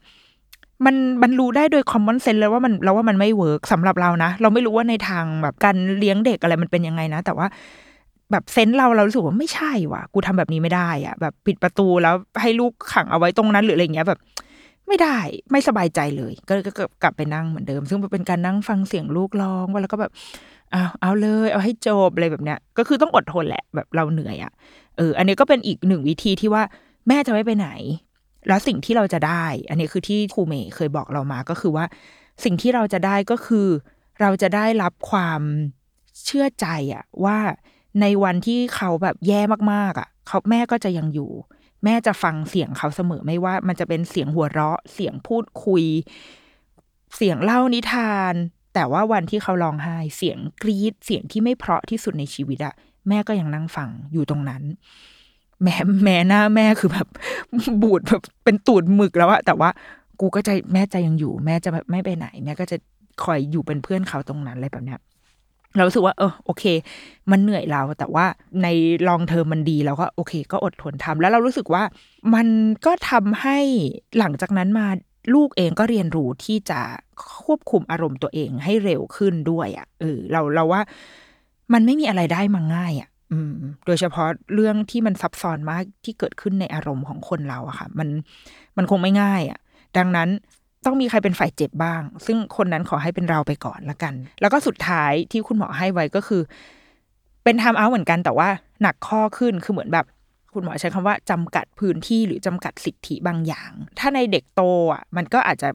มันมันรู้ได้โดย common sense เลยว่ามันเราว่ามันไม่ work สำหรับเรานะ เราไม่รู้ว่าในทางแบบการเลี้ยงเด็กอะไรมันเป็นยังไงนะ แต่ว่าแบบ sense เราเรารู้สึกว่าไม่ใช่ว่ะ กูทำแบบนี้ไม่ได้อะแบบปิดประตูแล้วให้ลูกขังเอาไว้ตรงนั้นหรืออะไรเงี้ยแบบ ไม่ได้ไม่สบายใจเลย ก็ก็กลับไปนั่งเหมือนเดิม ซึ่งเป็นการนั่งฟังเสียงลูกร้องแล้วก็แบบเอาเอาเลยเอาให้จบอะไรแบบเนี้ย ก็คือต้องอดทนแหละแบบเราเหนื่อยอะ่ะเออ อันนี้ก็เป็นอีกหนึ่งวิธีที่ว่าแม่จะไม่ไปไหน แล้วสิ่งที่เราจะได้ อันนี้คือที่ครูเมย์เคยบอกเรามาก็คือว่า สิ่งที่เราจะได้ก็คือ เราจะได้รับความเชื่อใจอะว่าในวันที่เขาแบบแย่มากๆอะเขาแม่ก็จะยังอยู่ แม่จะฟังเสียงเขาเสมอไม่ว่า มันจะเป็นเสียงหัวเราะ เสียงพูดคุย เสียงเล่านิทาน แต่ว่าวันที่เขาร้องไห้เสียงกรีดเสียงที่ไม่เพราะที่สุดในชีวิตอะแม่ก็ยังนั่งฟังอยู่ตรงนั้น แม่แม่หน้าแม่คือแบบบูดแบบเป็นตูดหมึกแล้วอะแต่ว่ากูก็ใจแม่ใจยังอยู่ แม่จะแบบไม่ไปไหนแม่ก็จะคอยอยู่เป็นเพื่อนเขาตรงนั้นอะไรแบบเนี้ยเราสึกว่าเออโอเค มันเหนื่อยเรา แต่ว่าในลองเทอมมันดีเราก็โอเค ก็อดทนทำแล้วเรารู้สึกว่ามันก็ทำให้หลังจากนั้นมาลูกเองก็เรียนรู้ที่จะควบคุมอารมณ์ตัวเองให้เร็วขึ้นด้วยอะ่ะเออเราเราว่า มันไม่มีอะไรได้มาง่ายอะ่ะ โดยเฉพาะเรื่องที่มันซับซ้อนมากที่เกิดขึ้นในอารมณ์ของคนเราอะค่ะ มันมันคงไม่ง่ายอะดังนั้นต้องมีใครเป็นฝ่ายเจ็บบ้าง ซึ่งคนนั้นขอให้เป็นเราไปก่อนละกัน แล้วก็สุดท้ายที่คุณหมอให้ไว้ก็คือ เป็นทำเอาเหมือนกันแต่ว่าหนักข้อขึ้นคือเหมือนแบบ คุณหมอใช้คำว่าจำกัดพื้นที่หรือจำกัดสิทธิบางอย่าง ถ้าในเด็กโตอะ มันก็อาจจะ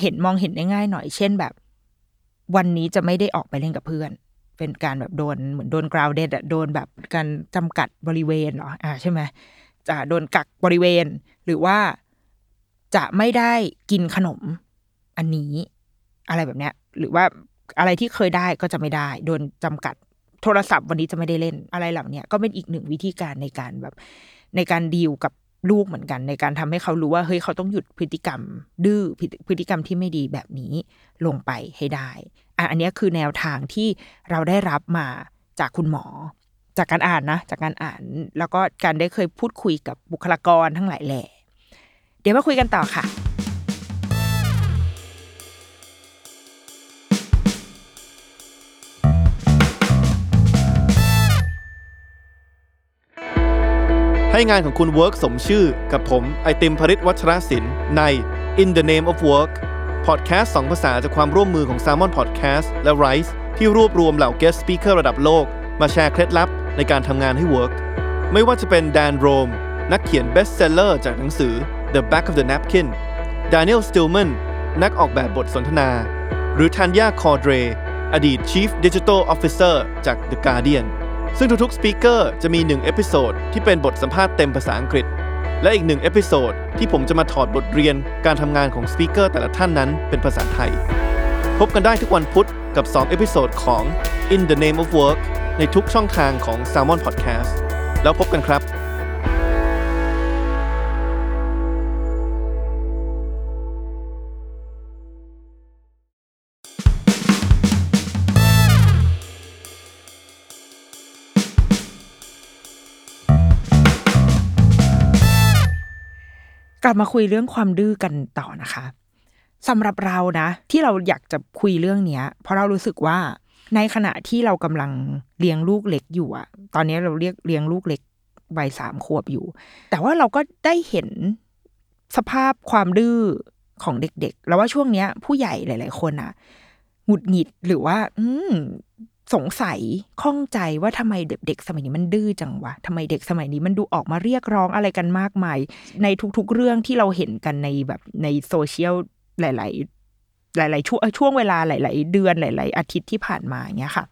เห็นมองเห็นได้ง่ายหน่อย เช่นแบบ วันนี้จะไม่ได้ออกไปเล่นกับเพื่อน เป็นการแบบโดนเหมือนโดนกราวเดดอะโดนแบบการจำกัดบริเวณเหรออ่าใช่ไหมจะโดนกักบริเวณ หรือว่าจะไม่ได้กินขนมอันนี้ อะไรแบบเนี้ย หรือว่าอะไรที่เคยได้ก็จะไม่ได้ โดนจำกัดโทรศัพท์วันนี้จะไม่ได้เล่นอะไรเหล่านี้ก็เป็นอีกหนึ่งวิธีการในการแบบในการดีลกับ ลูกเหมือนกัน ในการทำให้เขารู้ว่าเฮ้ยเขาต้องหยุดพฤติกรรม ดื้อพฤติกรรมที่ไม่ดีแบบนี้ลงไปให้ได้อันนี้คือแนวทางที่เราได้รับมาจากคุณหมอ จากการอ่านนะ จากการอ่านแล้วก็การได้เคยพูดคุยกับบุคลากรทั้งหลายแหล่เดี๋ยวมาคุยกันต่อค่ะ ให้งานของคุณ Work สมชื่อกับผมไอติมภริศวัชรศิลป์ใน In the Name of Work พอดแคสต์สองภาษาจากความร่วมมือของ Salmon Podcast และ Rise ที่รวบรวมเหล่า Guest Speaker ระดับโลก มาแชร์เคล็ดลับในการทำงานให้ Work ไม่ว่าจะเป็นแดนโรม นักเขียน Bestseller จากหนังสือ The Back of the Napkin Daniel Stillman นักออกแบบบทสนทนา หรือทันยาคอร์เดร อดีต Chief Digital Officer จาก The Guardian ซึ่งทุกๆ speaker จะมี 1 episode ที่เป็นบทสัมภาษณ์เต็มภาษาอังกฤษ และอีกหนึ่ง episode ที่ผมจะมาถอดบทเรียนการทำงานของ speaker แต่ละท่านนั้นเป็นภาษาไทย พบกันได้ทุกวันพุธกับ 2 episode ของ In the Name of Work ในทุกช่องทางของ Salmon Podcast แล้วพบกันครับ กลับมาคุยเรื่องความดื้อกันต่อนะคะสำหรับเรานะ ที่เราอยากจะคุยเรื่องเนี้ย เพราะเรารู้สึกว่าในขณะที่เรากำลังเลี้ยงลูกเล็กอยู่อะตอนนี้เราเรียกเลี้ยงลูกเล็กวัยสามขวบอยู่ แต่ว่าเราก็ได้เห็นสภาพความดื้อของเด็กๆ แล้วว่าช่วงเนี้ย ผู้ใหญ่หลาย ๆ คนอะหงุดหงิดหรือว่า อืม สงสัยข้องใจว่าทำไมเด็กๆ สมัยนี้มันดื้อจังวะทำไมเด็กสมัยนี้มันดูออกมาเรียกร้องอะไรกันมากมาย ในทุกๆเรื่องที่เราเห็นกันในแบบในโซเชียลหลาย ๆหลาย ๆ ช่วงช่วงเวลาหลาย ๆ เดือนหลาย ๆ อาทิตย์ที่ผ่านมาอย่างเงี้ยค่ะ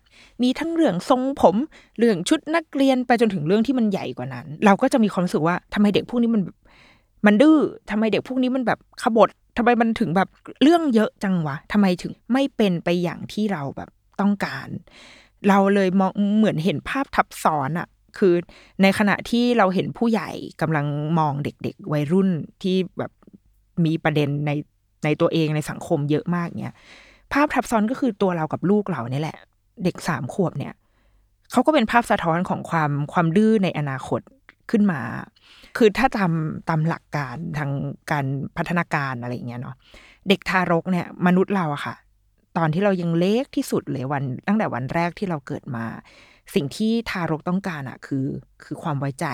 มีทั้งเรื่องทรงผมเรื่องชุดนักเรียนไปจนถึงเรื่องที่มันใหญ่กว่านั้น เราก็จะมีความรู้สึกว่าทำไมเด็กพวกนี้มัน มันดื้อทำไมเด็กพวกนี้มันแบบขบฏทำไมมันถึงแบบเรื่องเยอะจังวะทำไมถึงไม่เป็นไปอย่างที่เราแบบ ต้องการ เราเลยมองเหมือนเห็นภาพทับซ้อนอะคือในขณะที่เราเห็นผู้ใหญ่กำลังมองเด็ก ๆ วัยรุ่นที่แบบมีประเด็นในในตัวเองในสังคมเยอะมากเนี่ยภาพทับซ้อนก็คือตัวเรากับลูกเราเนี่ยแหละ เด็กสามขวบเนี่ยเขาก็เป็นภาพสะท้อนของความความดื้อในอนาคตขึ้นมา คือถ้าตามตามหลักการทางการพัฒนาการอะไรอย่างเงี้ยเนาะเด็กทารกเนี่ย มนุษย์เราอะค่ะ ตอนที่เรายังเล็กที่สุดเลยวันตั้งแต่วันแรกที่เราเกิดมา สิ่งที่ทารกต้องการอะคือ คือความไว้ใจ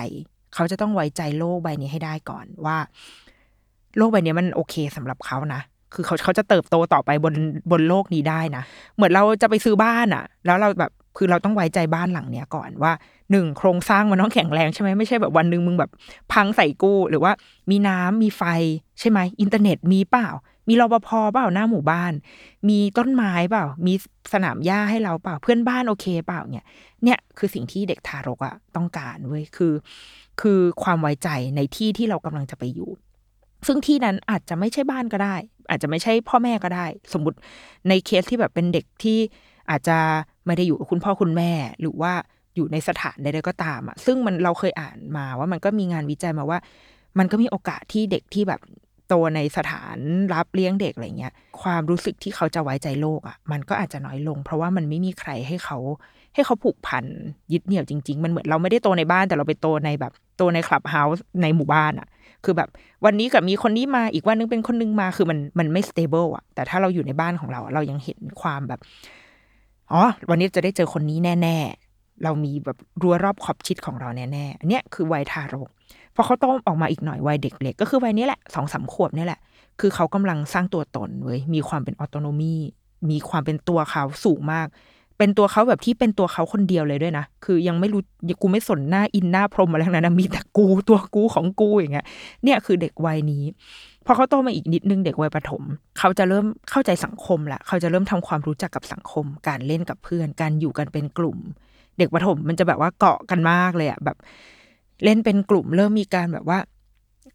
เขาจะต้องไว้ใจโลกใบนี้ให้ได้ก่อนว่า โลกใบนี้มันโอเคสำหรับเขานะคือเขาเขาจะเติบโตต่อไปบนบนโลกนี้ได้นะ เหมือนเราจะไปซื้อบ้านอะแล้วเราแบบคือเราต้องไว้ใจบ้านหลังเนี้ยก่อนว่าหนึ่งโครงสร้างมันต้องแข็งแรงใช่ไหมไม่ใช่แบบวันหนึ่งมึงแบบพังใส่กู้หรือว่ามีน้ำมีไฟใช่ไหมอินเทอร์เน็ตมีเปล่า มีรปภเปล่าหน้าหมู่บ้าน มีต้นไม้เปล่า มีสนามหญ้าให้เราเปล่า เพื่อนบ้านโอเคเปล่าเนี่ย เนี่ยคือสิ่งที่เด็กทารกอะต้องการเว้ยคือ คือความไว้ใจในที่ที่เรากำลังจะไปอยู่ ซึ่งที่นั้นอาจจะไม่ใช่บ้านก็ได้ อาจจะไม่ใช่พ่อแม่ก็ได้ สมมติในเคสที่แบบเป็นเด็กที่อาจจะไม่ได้อยู่กับคุณพ่อคุณแม่หรือว่าอยู่ในสถานใดๆก็ตามอะซึ่งมันเราเคยอ่านมาว่ามันก็มีงานวิจัยมาว่า มันก็มีโอกาสที่เด็กที่แบบ โตในสถานรับเลี้ยงเด็กอะไรเงี้ย ความรู้สึกที่เขาจะไว้ใจโลกอะ มันก็อาจจะน้อยลง เพราะว่ามันไม่มีใครให้เขา ให้เขาผูกพันยึดเหนี่ยวจริง ๆ มันเหมือนเราไม่ได้โตในบ้านแต่เราไปโตในแบบโตในคลับเฮาส์ในหมู่บ้านอะ คือแบบวันนี้กับมีคนนี้มาอีกวันนึงเป็นคนนึงมาคือมันมันไม่สเตเบิลอะ แต่ถ้าเราอยู่ในบ้านของเราเรายังเห็นความแบบอ๋อวันนี้จะได้เจอคนนี้แน่ ๆ เรามีแบบรั้วรอบขอบชิดของเราแน่ๆอันเนี้ยคือวัยทารก อเขาโตออกมาอีกหน่อยวัยเด็กเล็กก็คือวัยนี้แหละสองสามขวบนี่แหละ คือเขากำลังสร้างตัวตนเว้ยมีความเป็นออโตโนมีมีความเป็นตัวเขาสูงมาก เป็นตัวเขาแบบที่เป็นตัวเขาคนเดียวเลยด้วยนะ คือยังไม่รู้กูไม่สนหน้าอินหน้าพรมอะไรทั้งนั้นนะมีแต่กูตัวกูของกูอย่างเงี้ยเนี่ยคือเด็กวัยนี้พอเขาโตมาอีกนิดนึงเด็กวัยประถม เขาจะเริ่มเข้าใจสังคมละเขาจะเริ่มทำความรู้จักกับสังคม การเล่นกับเพื่อน การอยู่กันเป็นกลุ่ม เด็กประถมมันจะแบบว่าเกาะกันมากเลยอะแบบ เล่นเป็นกลุ่มเริ่มมีการแบบว่า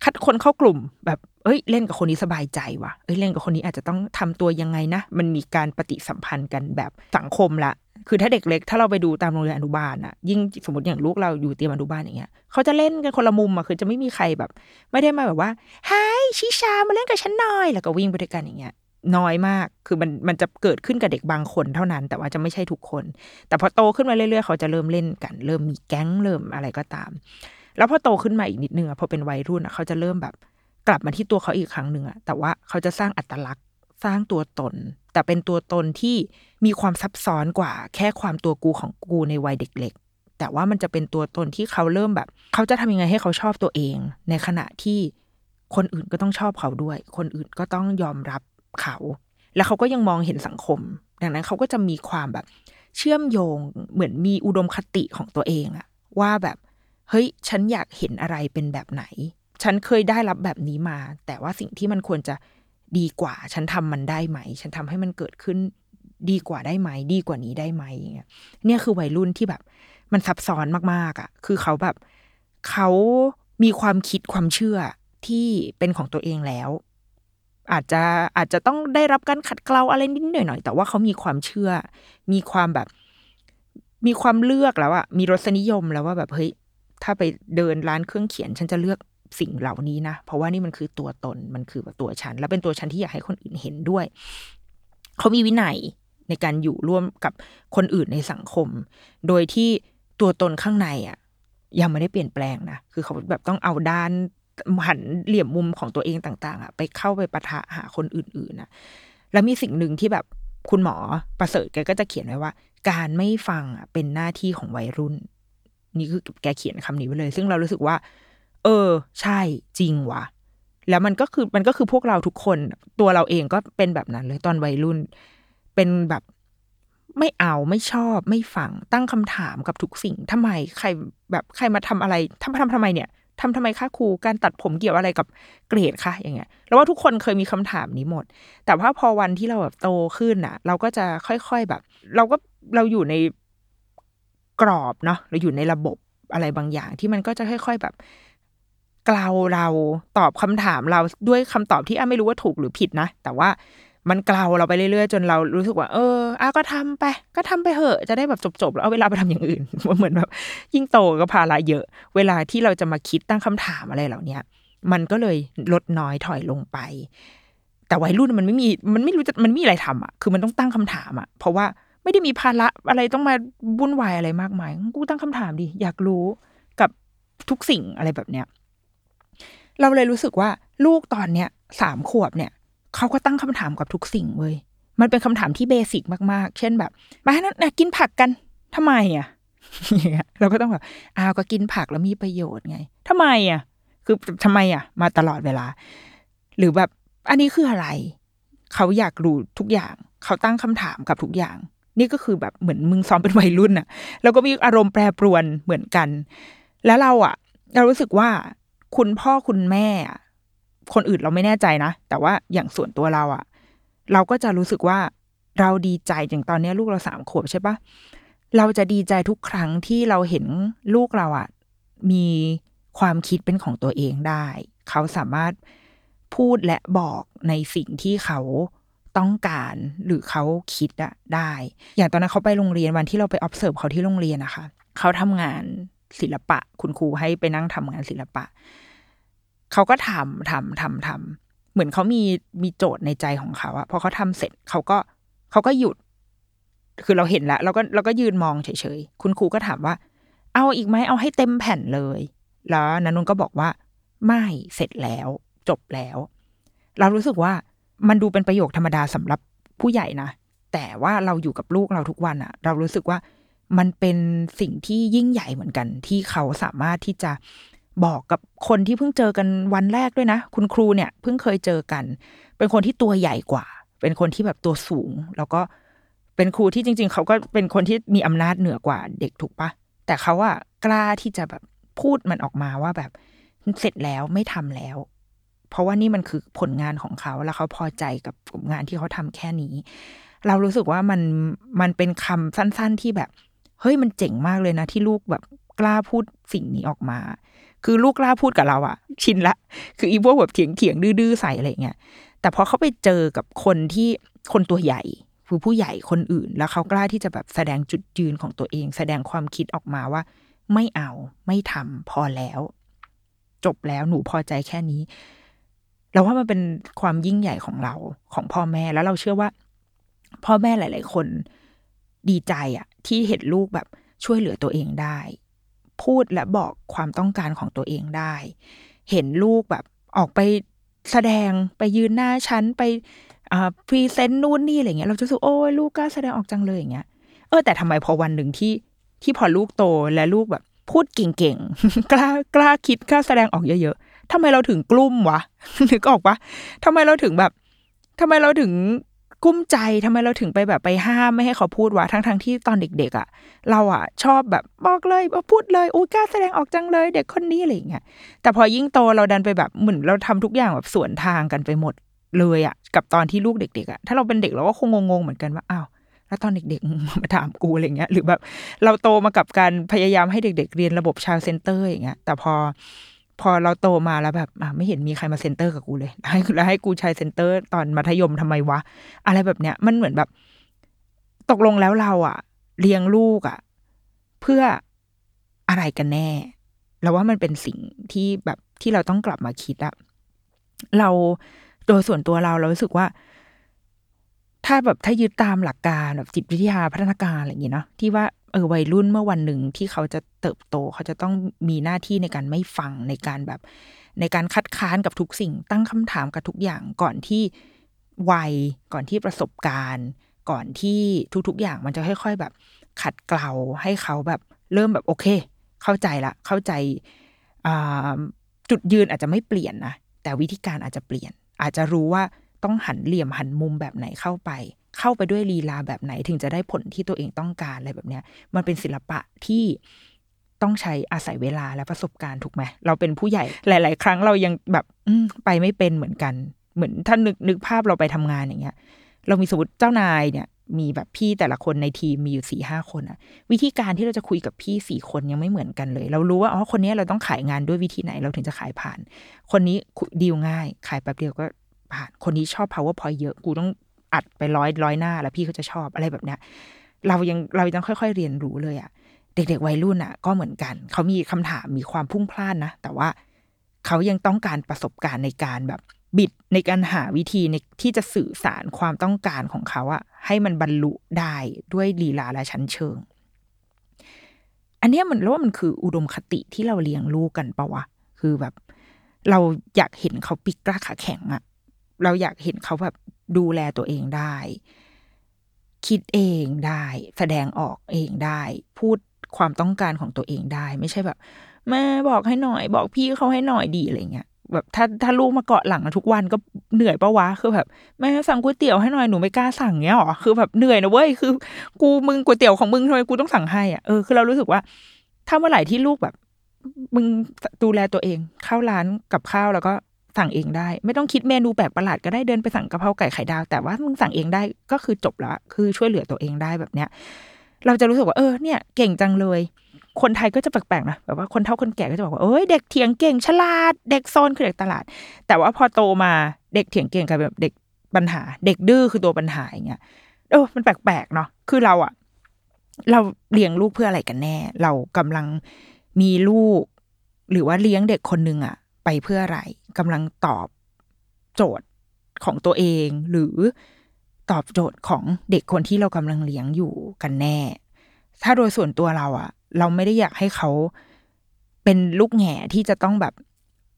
คัดคนเข้ากลุ่มแบบเอ้ย เล่นกับคนนี้สบายใจว่ะเอ้ยเล่นกับคนนี้อาจจะต้องทำตัวยังไงนะ มันมีการปฏิสัมพันธ์กันแบบสังคมละคือถ้าเด็กเล็ก ถ้าเราไปดูตามโรงเรียนอนุบาลอะยิ่งสมมติอย่างลูกเราอยู่เตรียมอนุบาลอย่างเงี้ยเขาจะเล่นกันคนละมุมอะคือจะไม่มีใครแบบ ไม่ได้มาแบบว่าไฮชิชามาเล่นกับฉันหน่อยแล้วก็วิ่งไปด้วยกันอย่างเงี้ย น้อยมาก คือมันมันจะเกิดขึ้นกับเด็กบางคนเท่านั้น แต่ว่าจะไม่ใช่ทุกคน แต่พอโตขึ้นมาเรื่อยๆ เขาจะเริ่มเล่นกัน เริ่มมีแก๊ง เริ่มอะไรก็ตาม แล้วพอโตขึ้นมาอีกนิดนึงอะพอเป็นวัยรุ่นอะเขาจะเริ่มแบบกลับมาที่ตัวเขาอีกครั้งหนึ่งอะแต่ว่าเขาจะสร้างอัตลักษณ์สร้างตัวตน แต่เป็นตัวตนที่มีความซับซ้อนกว่า แค่ความตัวกูของกูในวัยเด็กเล็กแต่ว่ามันจะเป็นตัวตนที่เขาเริ่มแบบ เขาจะทำยังไงให้เขาชอบตัวเอง ในขณะที่คนอื่นก็ต้องชอบเขาด้วย คนอื่นก็ต้องยอมรับ เขา แล้วเขาก็ยังมองเห็นสังคม ดังนั้นเขาก็จะมีความแบบเชื่อมโยงเหมือนมีอุดมคติของตัวเองอะว่าแบบเฮ้ยฉันอยากเห็นอะไรเป็นแบบไหน ฉันเคยได้รับแบบนี้มา แต่ว่าสิ่งที่มันควรจะดีกว่า ฉันทำมันได้ไหม ฉันทำให้มันเกิดขึ้นดีกว่าได้ไหม ดีกว่านี้ได้ไหมอย่างเงี้ยเนี่ยคือวัยรุ่นที่แบบ มันซับซ้อนมากๆอะ่ะ คือเขาแบบเขามีความคิดความเชื่อที่เป็นของตัวเองแล้ว อาจจะอาจจะต้องได้รับการขัดเกลาอะไรนิดหน่อยหน่อยแต่ว่าเขามีความเชื่อ มีความแบบ มีความเลือกแล้วอะมีรสนิยมแล้วว่าแบบเฮ้ยถ้าไปเดินร้านเครื่องเขียน ฉันจะเลือกสิ่งเหล่านี้นะเพราะว่านี่มันคือตัวตนมันคือแบบตัวฉัน และเป็นตัวฉันที่อยากให้คนอื่นเห็นด้วย เขามีวินัยในการอยู่ร่วมกับคนอื่นในสังคม โดยที่ตัวตนข้างในอะยังไม่ได้เปลี่ยนแปลงนะ คือเขาแบบต้องเอาด้าน หันเหลี่ยมมุมของตัวเองต่าง ๆอะไปเข้าไปปะทะหาคนอื่นๆนะแล้วมีสิ่งหนึ่งที่แบบคุณหมอประเสริฐแกก็จะเขียนไว้ว่า การไม่ฟังอะเป็นหน้าที่ของวัยรุ่น นี่คือแกเขียนคำนี้ไว้เลย ซึ่งเรารู้สึกว่า เออ ใช่จริงวะแล้วมันก็คือมันก็คือพวกเราทุกคนตัวเราเองก็เป็นแบบนั้นเลยตอนวัยรุ่น เป็นแบบไม่เอาไม่ชอบไม่ฟังตั้งคำถามกับทุกสิ่งทำไมใครแบบใครมาทำอะไรทำทำทำไมเนี่ย ทำทำไมคะครูการตัดผมเกี่ยวอะไรกับเกรดคะอย่างเงี้ยแล้วว่าทุกคนเคยมีคำถามนี้หมด แต่ว่าพอวันที่เราแบบโตขึ้นอะเราก็จะค่อยๆแบบ เราก็เราอยู่ในกรอบเนาะเราอยู่ในระบบอะไรบางอย่าง ที่มันก็จะค่อย ๆแบบกล่าวเราตอบคำถามเราด้วยคำตอบที่อ้าไม่รู้ว่าถูกหรือผิดนะ แต่ว่า มันกล่าวเราไปเรื่อยๆ จนเรารู้สึกว่า เอออาก็ทำไป ก็ทำไปเหอะ จะได้แบบจบๆ แล้วเอาเวลาไปทำอย่างอื่น เหมือนแบบยิ่งโตก็ภาระเยอะ เวลาที่เราจะมาคิดตั้งคำถามอะไรเหล่านี้มันก็เลยลดน้อยถอยลงไป แต่วัยรุ่นมันไม่มี มันไม่รู้จะ มันมีอะไรทำอะ คือมันต้องตั้งคำถามอะ เพราะว่าไม่ได้มีภาระอะไรต้องมาวุ่นวายอะไรมากมาย กูตั้งคำถามดิ อยากรู้กับทุกสิ่งอะไรแบบเนี้ย เราเลยรู้สึกว่าลูกตอนเนี้ยสามขวบเนี่ย เขาก็ตั้งคำถามกับทุกสิ่งเว้ยมันเป็นคำถามที่เบสิกมากๆ เช่นแบบ มาให้นะกินผักกันทำไมอะเราก็ต้องแบบอ้าวก็กินผักแล้วมีประโยชน์ไงทำไมอะ คือทำไมอะ มาตลอดเวลา หรือแบบอันนี้คืออะไร เขาอยากรู้ทุกอย่าง เขาตั้งคำถามกับทุกอย่าง นี่ก็คือแบบเหมือนมึงซ้อมเป็นวัยรุ่นอะ แล้วก็มีอารมณ์แปรปรวนเหมือนกัน แล้วเราอะ เรารู้สึกว่าคุณพ่อคุณแม่ คนอื่นเราไม่แน่ใจนะ แต่ว่าอย่างส่วนตัวเราอะเราก็จะรู้สึกว่าเราดีใจอย่างตอนนี้ลูกเราสามขวบใช่ปะเราจะดีใจทุกครั้งที่เราเห็นลูกเราอะมีความคิดเป็นของตัวเองได้ เขาสามารถพูดและบอกในสิ่งที่เขาต้องการหรือเขาคิดอะได้ อย่างตอนนั้นเขาไปโรงเรียนวันที่เราไป observe เขาที่โรงเรียนนะคะ เขาทำงานศิลปะ คุณครูให้ไปนั่งทำงานศิลปะ เขาก็ทำทำทำทำเหมือนเขามีมีโจทย์ในใจของเขาอะพอเขาทำเสร็จเขาก็เขาก็หยุด คือเราเห็นแล้วเราก็เราก็ยืนมองเฉยๆคุณครูก็ถามว่า เอาอีกไหมเอาให้เต็มแผ่นเลย แล้วนันนุนก็บอกว่า ไม่เสร็จแล้ว จบแล้ว เรารู้สึกว่ามันดูเป็นประโยคธรรมดาสำหรับผู้ใหญ่นะแต่ว่าเราอยู่กับลูกเราทุกวันอะเรารู้สึกว่ามันเป็นสิ่งที่ยิ่งใหญ่เหมือนกัน ที่เขาสามารถที่จะ บอกกับคนที่เพิ่งเจอกันวันแรกด้วยนะ คุณครูเนี่ยเพิ่งเคยเจอกัน เป็นคนที่ตัวใหญ่กว่า เป็นคนที่แบบตัวสูง แล้วก็เป็นครูที่จริง ๆ เขาก็เป็นคนที่มีอำนาจเหนือกว่าเด็กถูกปะแต่เขาอะกล้าที่จะแบบพูดมันออกมาว่าแบบเสร็จแล้วไม่ทำแล้ว เพราะว่านี่มันคือผลงานของเขาแล้วเขาพอใจกับงานที่เขาทำแค่นี้ เรารู้สึกว่ามันมันเป็นคำสั้น ๆที่แบบ เฮ้ยมันเจ๋งมากเลยนะ ที่ลูกแบบกล้าพูดสิ่งนี้ออกมา คือลูกกล้าพูดกับเราอะชินละ คืออีพวกแบบเถียงเถียงดื้อใส่อะไรเงี้ยแต่พอเขาไปเจอกับคนที่คนตัวใหญ่คือผู้ใหญ่คนอื่น แล้วเขากล้าที่จะแบบแสดงจุดยืนของตัวเอง แสดงความคิดออกมาว่า ไม่เอาไม่ทำพอแล้ว จบแล้วหนูพอใจแค่นี้เราว่ามันเป็นความยิ่งใหญ่ของเราของพ่อแม่แล้วเราเชื่อว่า พ่อแม่หลาย ๆ คนดีใจอะที่เห็นลูกแบบช่วยเหลือตัวเองได้ พูดและบอกความต้องการของตัวเองได้ เห็นลูกแบบออกไปแสดงไปยืนหน้าชั้นไปพรีเซนต์นู่นนี่อะไรเงี้ยเราจะรู้สึกโอ้ยลูกกล้าแสดงออกจังเลยอย่างเงี้ยเออแต่ทำไมพอวันหนึ่งที่ที่พอลูกโตและลูกแบบพูดเก่งๆ กล้ากล้าคิดกล้าแสดงออกเยอะๆทำไมเราถึงกลุ้มวะนึกออกปะทำไมเราถึงแบบทำไมเราถึง กุ้มใจทำไมเราถึงไปแบบไปห้ามไม่ให้เขาพูดวะทั้งๆทที่ตอนเด็กๆอะ่ะ เราอะ่ะ ชอบแบบบอกเลยพูดเลยโอ้กล้าแสดงออกจังเลย เด็กคนนี้อะไรอย่างเงี้ยแต่พอยิ่งโตเราดันไปแบบเหมือนเราทำทุกอย่างแบบสวนทางกันไปหมดเลยอะ่ะ กับตอนที่ลูกเด็กๆอะ่ะถ้าเราเป็นเด็กเราก็คงงงๆเหมือนกันว่าอ้าวแล้วตอนเด็กๆมาถามกูอะไรเงี้ยหรือแบบเราโตมากับการพยายามให้เด็ก ๆ เรียนระบบ child center อย่างเงี้ยแต่พอ พอเราโตมาแล้วแบบไม่เห็นมีใครมา center กับกูเลยให้แล้วให้กูใช้ center ตอนมัธยมทำไมวะ อะไรแบบเนี้ย มันเหมือนแบบ ตกลงแล้วเราอะเลี้ยงลูกอะเพื่ออะไรกันแน่เราว่ามันเป็นสิ่งที่แบบที่เราต้องกลับมาคิดอะเราโดยส่วนตัวเราเรารู้สึกว่า ถ้าแบบถ้ายึดตามหลักการแบบจิตวิทยาพัฒนาการอะไรอย่างเงี้ยเนาะที่ว่าเออวัยรุ่นเมื่อวันหนึ่งที่เขาจะเติบโต เขาจะต้องมีหน้าที่ในการไม่ฟังในการแบบ ในการคัดค้านกับทุกสิ่ง ตั้งคำถามกับทุกอย่างก่อนที่วัยก่อนที่ประสบการณ์ ก่อนที่ทุกๆอย่างมันจะค่อย ๆ แบบขัดเกลาให้เขาแบบเริ่มแบบโอเค เข้าใจละ เข้าใจจุดยืนอาจจะไม่เปลี่ยนนะแต่วิธีการอาจจะเปลี่ยน อาจจะรู้ว่า ต้องหันเหลี่ยมหันมุมแบบไหนเข้าไป เข้าไปด้วยลีลาแบบไหนถึงจะได้ผลที่ตัวเองต้องการอะไรแบบเนี้ย มันเป็นศิลปะที่ต้องใช้อาศัยเวลาและประสบการณ์ถูกไหมเราเป็นผู้ใหญ่หลาย ๆ ครั้งเรายังแบบอืไปไม่เป็นเหมือนกัน เหมือนถ้านึกนึกภาพเราไปทำงานอย่างเงี้ย เรามีสมมติเจ้านายเนี่ยมีแบบพี่แต่ละคนในทีมมีอยู่สี่ห้าคนอะวิธีการที่เราจะคุยกับพี่สี่คนยังไม่เหมือนกันเลย เรารู้ว่าอ๋อคนนี้เราต้องขายงานด้วยวิธีไหนเราถึงจะขายผ่าน คนนี้ดีลง่าย ขายแป๊บเดียวก็ ผ่าน คนนี้ชอบ powerpoint เยอะ กูต้องอัดไปร้อยร้อยหน้า แล้วพี่เขาจะชอบอะไรแบบเนี้ย เรายังเรายังค่อย ๆ เรียนรู้เลยอะเด็กๆวัยรุ่นอะก็เหมือนกัน เขามีคำถามมีความพุ่งพลานนะ แต่ว่าเขายังต้องการประสบการณ์ในการแบบบิดในการหาวิธีในที่จะสื่อสารความต้องการของเขาอะให้มันบรรลุได้ด้วยลีลาและชั้นเชิง อันนี้มันว่ามันคืออุดมคติที่เราเลี้ยงลูกกันปะวะ คือแบบ เราอยากเห็นเขาปิกกล้าขาแข็งอะ เราอยากเห็นเขาแบบดูแลตัวเองได้ คิดเองได้ แสดงออกเองได้ พูดความต้องการของตัวเองได้ ไม่ใช่แบบแม่บอกให้หน่อย บอกพี่เขาให้หน่อยดีอะไรเงี้ยแบบถ้าถ้าลูกมาเกาะหลังทุกวันก็เหนื่อยปะวะคือแบบแม่สั่งก๋วยเตี๋ยวให้หน่อยหนูไม่กล้าสั่งเงี้ยหรอคือแบบเหนื่อยนะเว้ยคือ กูมึงก๋วยเตี๋ยวของมึงทำไมกูต้องสั่งให้อะเออคือเรารู้สึกว่า ถ้าเมื่อไหร่ที่ลูกแบบ มึงดูแลตัวเอง เข้าร้านกับข้าวแล้วก็ สั่งเองได้ ไม่ต้องคิดเมนูแปลกประหลาดก็ได้เดินไปสั่งกะเพราไก่ไข่ดาว แต่ว่ามึงสั่งเองได้ก็คือจบละคือช่วยเหลือตัวเองได้แบบเนี้ย เราจะรู้สึกว่าเออเนี่ยเก่งจังเลย คนไทยก็จะแปลกๆนะแบบว่าคนเฒ่าคนแก่ก็จะบอกว่าเอ้ยเด็กเถียงเก่งฉลาด เด็กโซนคือเด็กตลาด แต่ว่าพอโตมาเด็กเถียงเก่งกับแบบเด็กปัญหา เด็กดื้อคือตัวปัญหาอย่างเงี้ยเออมันแปลกๆเนาะคือเราอะเราเลี้ยงลูกเพื่ออะไรกันแน่ เรากำลังมีลูก หรือว่าเลี้ยงเด็กคนหนึ่งอะ ไปเพื่ออะไรกำลังตอบโจทย์ของตัวเอง หรือตอบโจทย์ของเด็กคนที่เรากำลังเลี้ยงอยู่กันแน่ ถ้าโดยส่วนตัวเราอะเราไม่ได้อยากให้เขาเป็นลูกแง่ที่จะต้องแบบ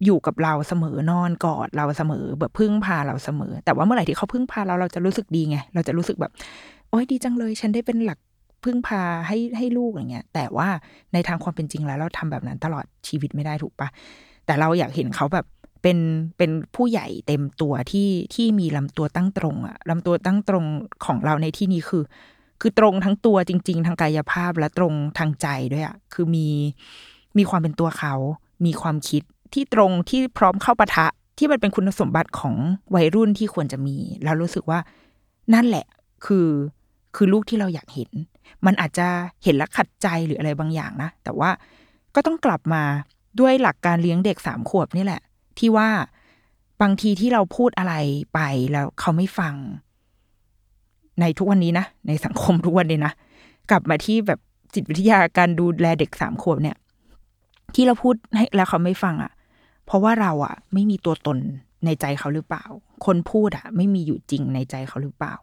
อยู่กับเราเสมอนอนกอดเราเสมอแบบพึ่งพาเราเสมอ แต่ว่าเมื่อไหร่ที่เขาพึ่งพาเราเราจะรู้สึกดีไงเราจะรู้สึกแบบ โอ้ยดีจังเลย ฉันได้เป็นหลักพึ่งพาให้ให้ลูกอย่างเงี้ย แต่ว่าในทางความเป็นจริงแล้วเราทำแบบนั้นตลอดชีวิตไม่ได้ถูกปะ แต่เราอยากเห็นเขาแบบเป็นเป็นผู้ใหญ่เต็มตัวที่ที่มีลำตัวตั้งตรงอะลำตัวตั้งตรงของเราในที่นี้คือ คือตรงทั้งตัวจริง ๆ ทางกายภาพและตรงทางใจด้วยอะคือมีมีความเป็นตัวเขา มีความคิดที่ตรงที่พร้อมเข้าปะทะที่มันเป็นคุณสมบัติของวัยรุ่นที่ควรจะมี แล้วรู้สึกว่านั่นแหละคือคือลูกที่เราอยากเห็น มันอาจจะเห็นแล้วขัดใจหรืออะไรบางอย่างนะ แต่ว่าก็ต้องกลับมา ด้วยหลักการเลี้ยงเด็กสามขวบนี่แหละ ที่ว่าบางทีที่เราพูดอะไรไปแล้วเขาไม่ฟัง ในทุกวันนี้นะ ในสังคมทุกวันเลยนะ กลับมาที่แบบจิตวิทยาการดูแลเด็กสามขวบเนี่ย ที่เราพูดให้แล้วเขาไม่ฟังอะ่ะ เพราะว่าเราอะ่ะ ไม่มีตัวตนในใจเขาหรือเปล่า คนพูดอะไม่มีอยู่จริงในใจเขาหรือเปล่า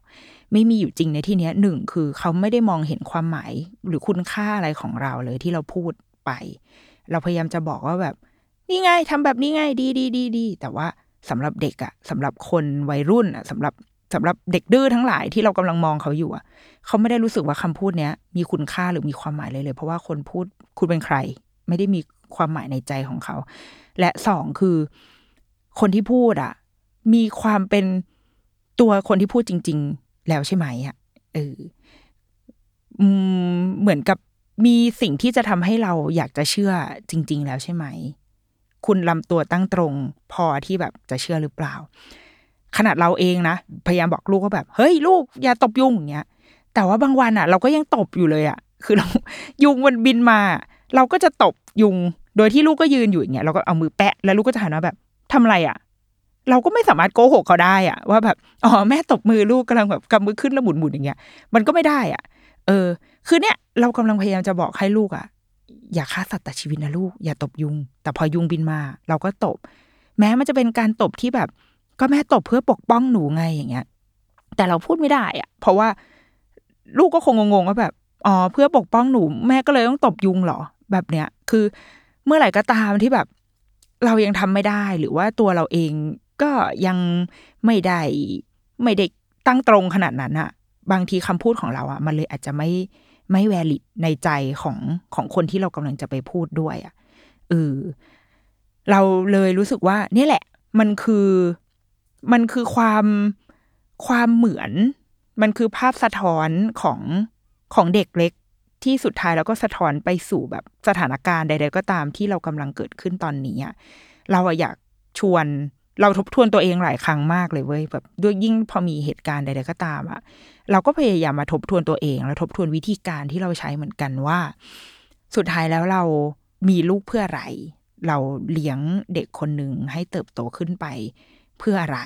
ไม่มีอยู่จริงในที่เนี้ยหนึ่งคือเขาไม่ได้มองเห็นความหมายหรือคุณค่าอะไรของเราเลยที่เราพูดไป เราพยายามจะบอกว่าแบบ นี่ไงทำแบบนี้ไงดีดีดีดีแต่ว่าสำหรับเด็กอะสำหรับคนวัยรุ่นอะสำหรับสำหรับเด็กดื้อทั้งหลายที่เรากำลังมองเขาอยู่อะเขาไม่ได้รู้สึกว่าคำพูดเนี้ยมีคุณค่าหรือมีความหมายเลยเลย เพราะว่าคนพูดคุณเป็นใคร ไม่ได้มีความหมายในใจของเขา และสองคือคนที่พูดอะมีความเป็นตัวคนที่พูดจริง ๆ แล้วใช่ไหมอะเออเหมือนกับ มีสิ่งที่จะทำให้เราอยากจะเชื่อจริง ๆ แล้วใช่ไหม คุณลำตัวตั้งตรงพอที่แบบจะเชื่อหรือเปล่า ขนาดเราเองนะ พยายามบอกลูกว่าแบบ เฮ้ยลูกอย่าตบยุงอย่างเงี้ย แต่ว่าบางวันอะ เราก็ยังตบอยู่เลยอะ คือเรายุงมันบินมา เราก็จะตบยุง โดยที่ลูกก็ยืนอยู่อย่างเงี้ยเราก็เอามือแปะแล้วลูกก็จะหันมาแบบทำอะไรอะเราก็ไม่สามารถโกหกเขาได้อะว่าแบบอ๋อแม่ตบมือลูกกำลังแบบกำมือขึ้นแล้วหมุนๆอย่างเงี้ย มันก็ไม่ได้อะ เออ คือเนี่ยเรากำลังพยายามจะบอกให้ลูกอะอย่าฆ่าสัตว์แตัดชีวิตนะลูก อย่าตบยุง แต่พอยุงบินมา เราก็ตบ แม้มันจะเป็นการตบที่แบบ ก็แม่ตบเพื่อปกป้องหนูไงอย่างเงี้ย แต่เราพูดไม่ได้อะเพราะว่าลูกก็คงงงๆว่าแบบอ๋อเพื่อปกป้องหนู แม่ก็เลยต้องตบยุงเหรอ แบบเนี้ย คือเมื่อไหร่ก็ตามที่แบบ เรายังทำไม่ได้หรือว่าตัวเราเองก็ยังไม่ได้ไม่ได้ตั้งตรงขนาดนั้นอะบางทีคำพูดของเราอะมันเลยอาจจะไม่ ไม่แวลิดในใจของของคนที่เรากำลังจะไปพูดด้วยอะเออเราเลยรู้สึกว่านี่แหละ มันคือมันคือความความเหมือน มันคือภาพสะท้อนของของเด็กเล็กที่สุดท้ายแล้วก็สะท้อนไปสู่แบบสถานการณ์ใด ๆ ก็ตามที่เรากำลังเกิดขึ้นตอนนี้อะเราอะอยากชวนเราทบทวนตัวเองหลายครั้งมากเลยเว้ยแบบด้วยยิ่งพอมีเหตุการณ์ใด ๆ ก็ตามอะ เราก็พยายามมาทบทวนตัวเอง แล้วทบทวนวิธีการที่เราใช้เหมือนกันว่า สุดท้ายแล้วเรามีลูกเพื่ออะไร เราเลี้ยงเด็กคนหนึ่งให้เติบโตขึ้นไปเพื่ออะไร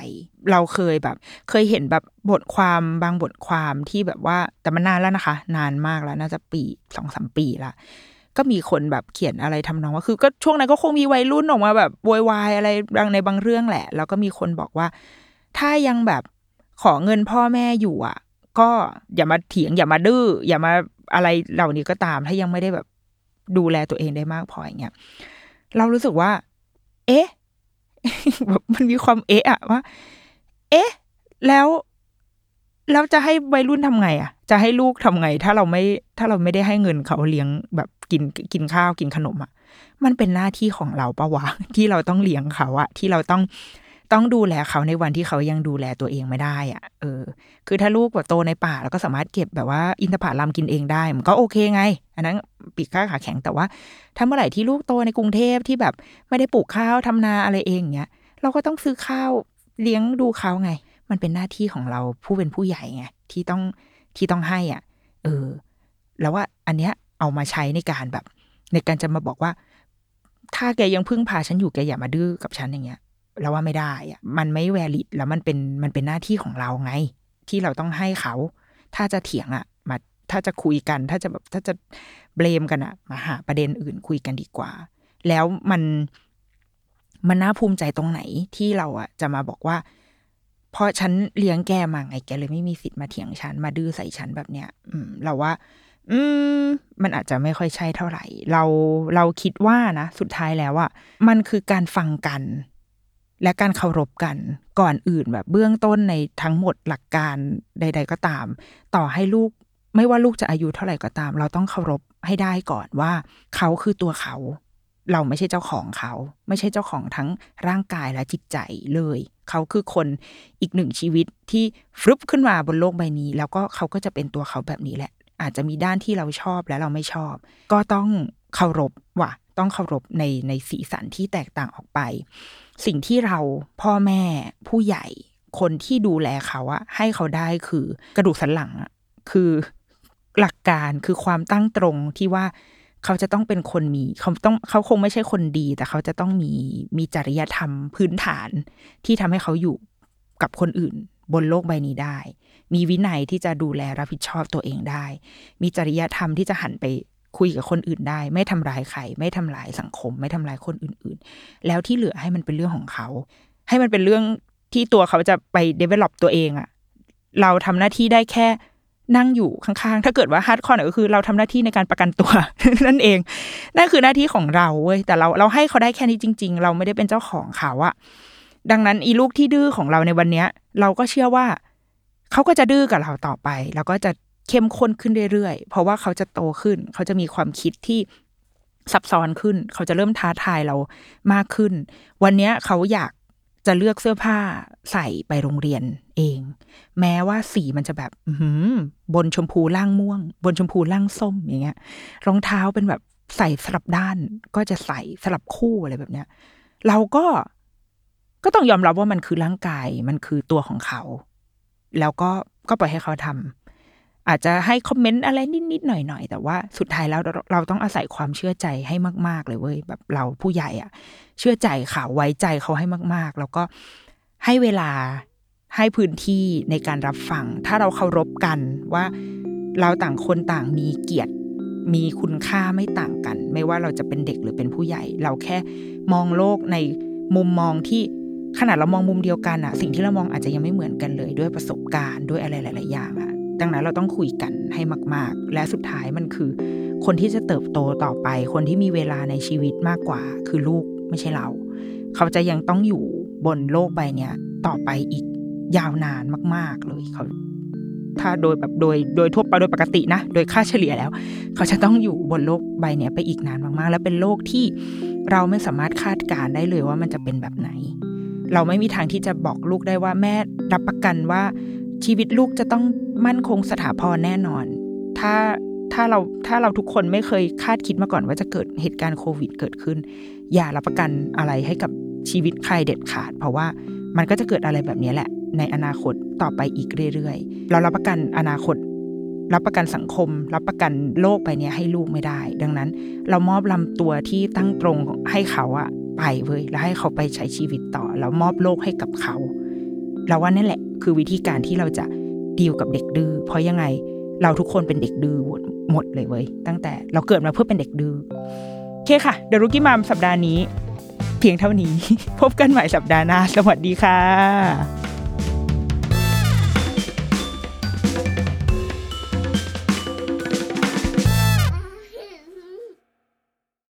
เราเคยแบบ เคยเห็นแบบบทความบางบทความที่แบบว่าแต่มันนานแล้วนะคะ นานมากแล้วน่าจะปีสองสามปีละก็มีคนแบบเขียนอะไรทำนองว่าคือ ก็ช่วงนั้นก็คงมีวัยรุ่นออกมาแบบโวยวายอะไรบางในบางเรื่องแหละ แล้วก็มีคนบอกว่า ถ้ายังแบบขอเงินพ่อแม่อยู่อะ ก็อย่ามาเถียงอย่ามาดื้ออย่ามาอะไรเหล่านี้ก็ตาม ถ้ายังไม่ได้แบบดูแลตัวเองได้มากพออย่างเงี้ยเรารู้สึกว่า เอ๊ะแบบมันมีความเอ๊ะอะว่า เอ๊ะ แล้วแล้วจะให้วัยรุ่นทำไงอะจะให้ลูกทำไง ถ้าเราไม่ ถ้าเราไม่ได้ให้เงินเขาเลี้ยงแบบกินกินข้าวกินขนมอะมันเป็นหน้าที่ของเราปะวะที่เราต้องเลี้ยงเขาอะที่เราต้อง ต้องดูแลเขาในวันที่เขายังดูแลตัวเองไม่ได้อะเออ คือถ้าลูกแบบโตในป่าแล้วก็สามารถเก็บแบบว่าอินทผลัมกินเองได้ มันก็โอเคไง อันนั้นปีกข้าขาแข็งแต่ว่าถ้าเมื่อไหร่ที่ลูกโตในกรุงเทพที่แบบไม่ได้ปลูกข้าวทำนาอะไรเองเงี้ย เราก็ต้องซื้อข้าวเลี้ยงดูเขาไง มันเป็นหน้าที่ของเราผู้เป็นผู้ใหญ่ไงที่ต้องที่ต้องให้อะ เออ แล้วว่าอันเนี้ยเอามาใช้ในการแบบ ในการจะมาบอกว่า ถ้าแกยังพึ่งพาฉันอยู่แกอย่ามาดื้อกับฉันอย่างเงี้ย เราว่าไม่ได้อะมันไม่แวลิดแล้วมันเป็นมันเป็นหน้าที่ของเราไง ที่เราต้องให้เขา ถ้าจะเถียงอะมาถ้าจะคุยกัน ถ้าจะแบบถ้าจะเบลมกันอะมาหาประเด็นอื่นคุยกันดีกว่า แล้วมันมันน่าภูมิใจตรงไหนที่เราอะจะมาบอกว่า เพราะฉันเลี้ยงแกมาไงแกเลยไม่มีสิทธิ์มาเถียงฉันมาดื้อใส่ฉันแบบเนี้ย อืม เราว่า อืม มันอาจจะไม่ค่อยใช่เท่าไหร่ เราเราคิดว่านะสุดท้ายแล้วอะมันคือการฟังกัน และการเคารพกันก่อนอื่นแบบเบื้องต้นในทั้งหมดหลักการใด ๆ ก็ตาม ต่อให้ลูกไม่ว่าลูกจะอายุเท่าไหร่ก็ตาม เราต้องเคารพให้ได้ก่อนว่า เขาคือตัวเขา เราไม่ใช่เจ้าของเขา ไม่ใช่เจ้าของทั้งร่างกายและจิตใจเลย เขาคือคนอีกหนึ่งชีวิตที่ฟลุปขึ้นมาบนโลกใบนี้ แล้วก็เขาก็จะเป็นตัวเขาแบบนี้แหละ อาจจะมีด้านที่เราชอบและเราไม่ชอบ ก็ต้องเคารพว่ะ ต้องเคารพในในสีสันที่แตกต่างออกไป สิ่งที่เราพ่อแม่ผู้ใหญ่ คนที่ดูแลเขาอะให้เขาได้คือกระดูกสันหลังอะคือหลักการคือความตั้งตรงที่ว่าเขาจะต้องเป็นคนมีเขาต้องเขาคงไม่ใช่คนดี แต่เขาจะต้องมีมีจริยธรรมพื้นฐาน ที่ทำให้เขาอยู่กับคนอื่น บนโลกใบนี้ได้ มีวินัยที่จะดูแลรับผิดชอบตัวเองได้ มีจริยธรรมที่จะหันไป คุยกับคนอื่นได้ ไม่ทำร้ายใครไม่ทำลายสังคม ไม่ทำลายคนอื่น ๆ แล้วที่เหลือให้มันเป็นเรื่องของเขา ให้มันเป็นเรื่องที่ตัวเขาจะไป develop ตัวเองอะเราทำหน้าที่ได้แค่นั่งอยู่ข้างๆ ถ้าเกิดว่า hardcore ก็คือเราทำหน้าที่ในการประกันตัวนั่นเอง นั่นคือหน้าที่ของเราเว้ยแต่เราเราให้เขาได้แค่นี้จริง ๆ เราไม่ได้เป็นเจ้าของเขาอะดังนั้นอีลูกที่ดื้อของเราในวันเนี้ย เราก็เชื่อว่า เขาก็จะดื้อกับเราต่อไป แล้วก็จะ เข้มข้นขึ้นเรื่อยๆ เพราะว่าเขาจะโตขึ้น เขาจะมีความคิดที่ซับซ้อนขึ้น เขาจะเริ่มท้าทายเรามากขึ้น วันนี้เขาอยากจะเลือกเสื้อผ้าใส่ไปโรงเรียนเอง แม้ว่าสีมันจะแบบบนชมพูล่างม่วง บนชมพูล่างส้มอย่างเงี้ย รองเท้าเป็นแบบใส่สลับด้าน ก็จะใส่สลับคู่อะไรแบบเนี้ย เราก็ก็ต้องยอมรับว่ามันคือร่างกาย มันคือตัวของเขา แล้วก็ก็ปล่อยให้เขาทำ อาจจะให้คอมเมนต์อะไรนิดๆหน่อยๆแต่ว่าสุดท้ายแล้วเราเราต้องอาศัยความเชื่อใจให้มาก ๆ เลยเว้ยแบบเราผู้ใหญ่อะเชื่อใจเขาไว้ใจเขาให้มาก ๆ แล้วก็ให้เวลาให้พื้นที่ในการรับฟัง ถ้าเราเคารพกันว่าเราต่างคนต่างมีเกียรติ มีคุณค่าไม่ต่างกัน ไม่ว่าเราจะเป็นเด็กหรือเป็นผู้ใหญ่ เราแค่มองโลกในมุมมองที่ขนาดเรามองมุมเดียวกันอะสิ่งที่เรามองอาจจะยังไม่เหมือนกันเลยด้วยประสบการณ์ด้วยอะไรหลาย ๆ อย่างอะ ดังนั้นเราต้องคุยกันให้มาก ๆ และสุดท้ายมันคือ คนที่จะเติบโตต่อไป คนที่มีเวลาในชีวิตมากกว่า คือลูกไม่ใช่เรา เขาจะยังต้องอยู่บนโลกใบเนี้ยต่อไปอีกยาวนานมาก ๆ เลยเขาถ้าโดยแบบโดยโดยทั่วไปโดยปกตินะ โดยค่าเฉลี่ยแล้ว เขาจะต้องอยู่บนโลกใบเนี้ยไปอีกนานมากๆ และเป็นโลกที่เราไม่สามารถคาดการได้เลยว่ามันจะเป็นแบบไหน เราไม่มีทางที่จะบอกลูกได้ว่าแม่รับประกันว่า ชีวิตลูกจะต้องมั่นคงสถาพรแน่นอน ถ้าถ้าเราถ้าเราทุกคนไม่เคยคาดคิดมาก่อนว่าจะเกิดเหตุการณ์โควิดเกิดขึ้น อย่ารับประกันอะไรให้กับชีวิตใครเด็ดขาด เพราะว่ามันก็จะเกิดอะไรแบบนี้แหละ ในอนาคตต่อไปอีกเรื่อยๆ เรารับประกันอนาคต รับประกันสังคม รับประกันโลกไปเนี้ยให้ลูกไม่ได้ ดังนั้น เรามอบลำตัวที่ตั้งตรงให้เขาอะไปเว้ยแล้วให้เขาไปใช้ชีวิตต่อ แล้วมอบโลกให้กับเขา เราว่านั่นแหละ คือวิธีการที่เราจะดีลกับเด็กดื้อเพราะยังไงเราทุกคนเป็นเด็กดื้อหมดเลยเว้ยตั้งแต่เราเกิดมาเพื่อเป็นเด็กดื้อโอเคค่ะเดรุกี้มามสัปดาห์นี้ เพียงเท่านี้ พบกันใหม่สัปดาห์หน้าสวัสดีค่ะ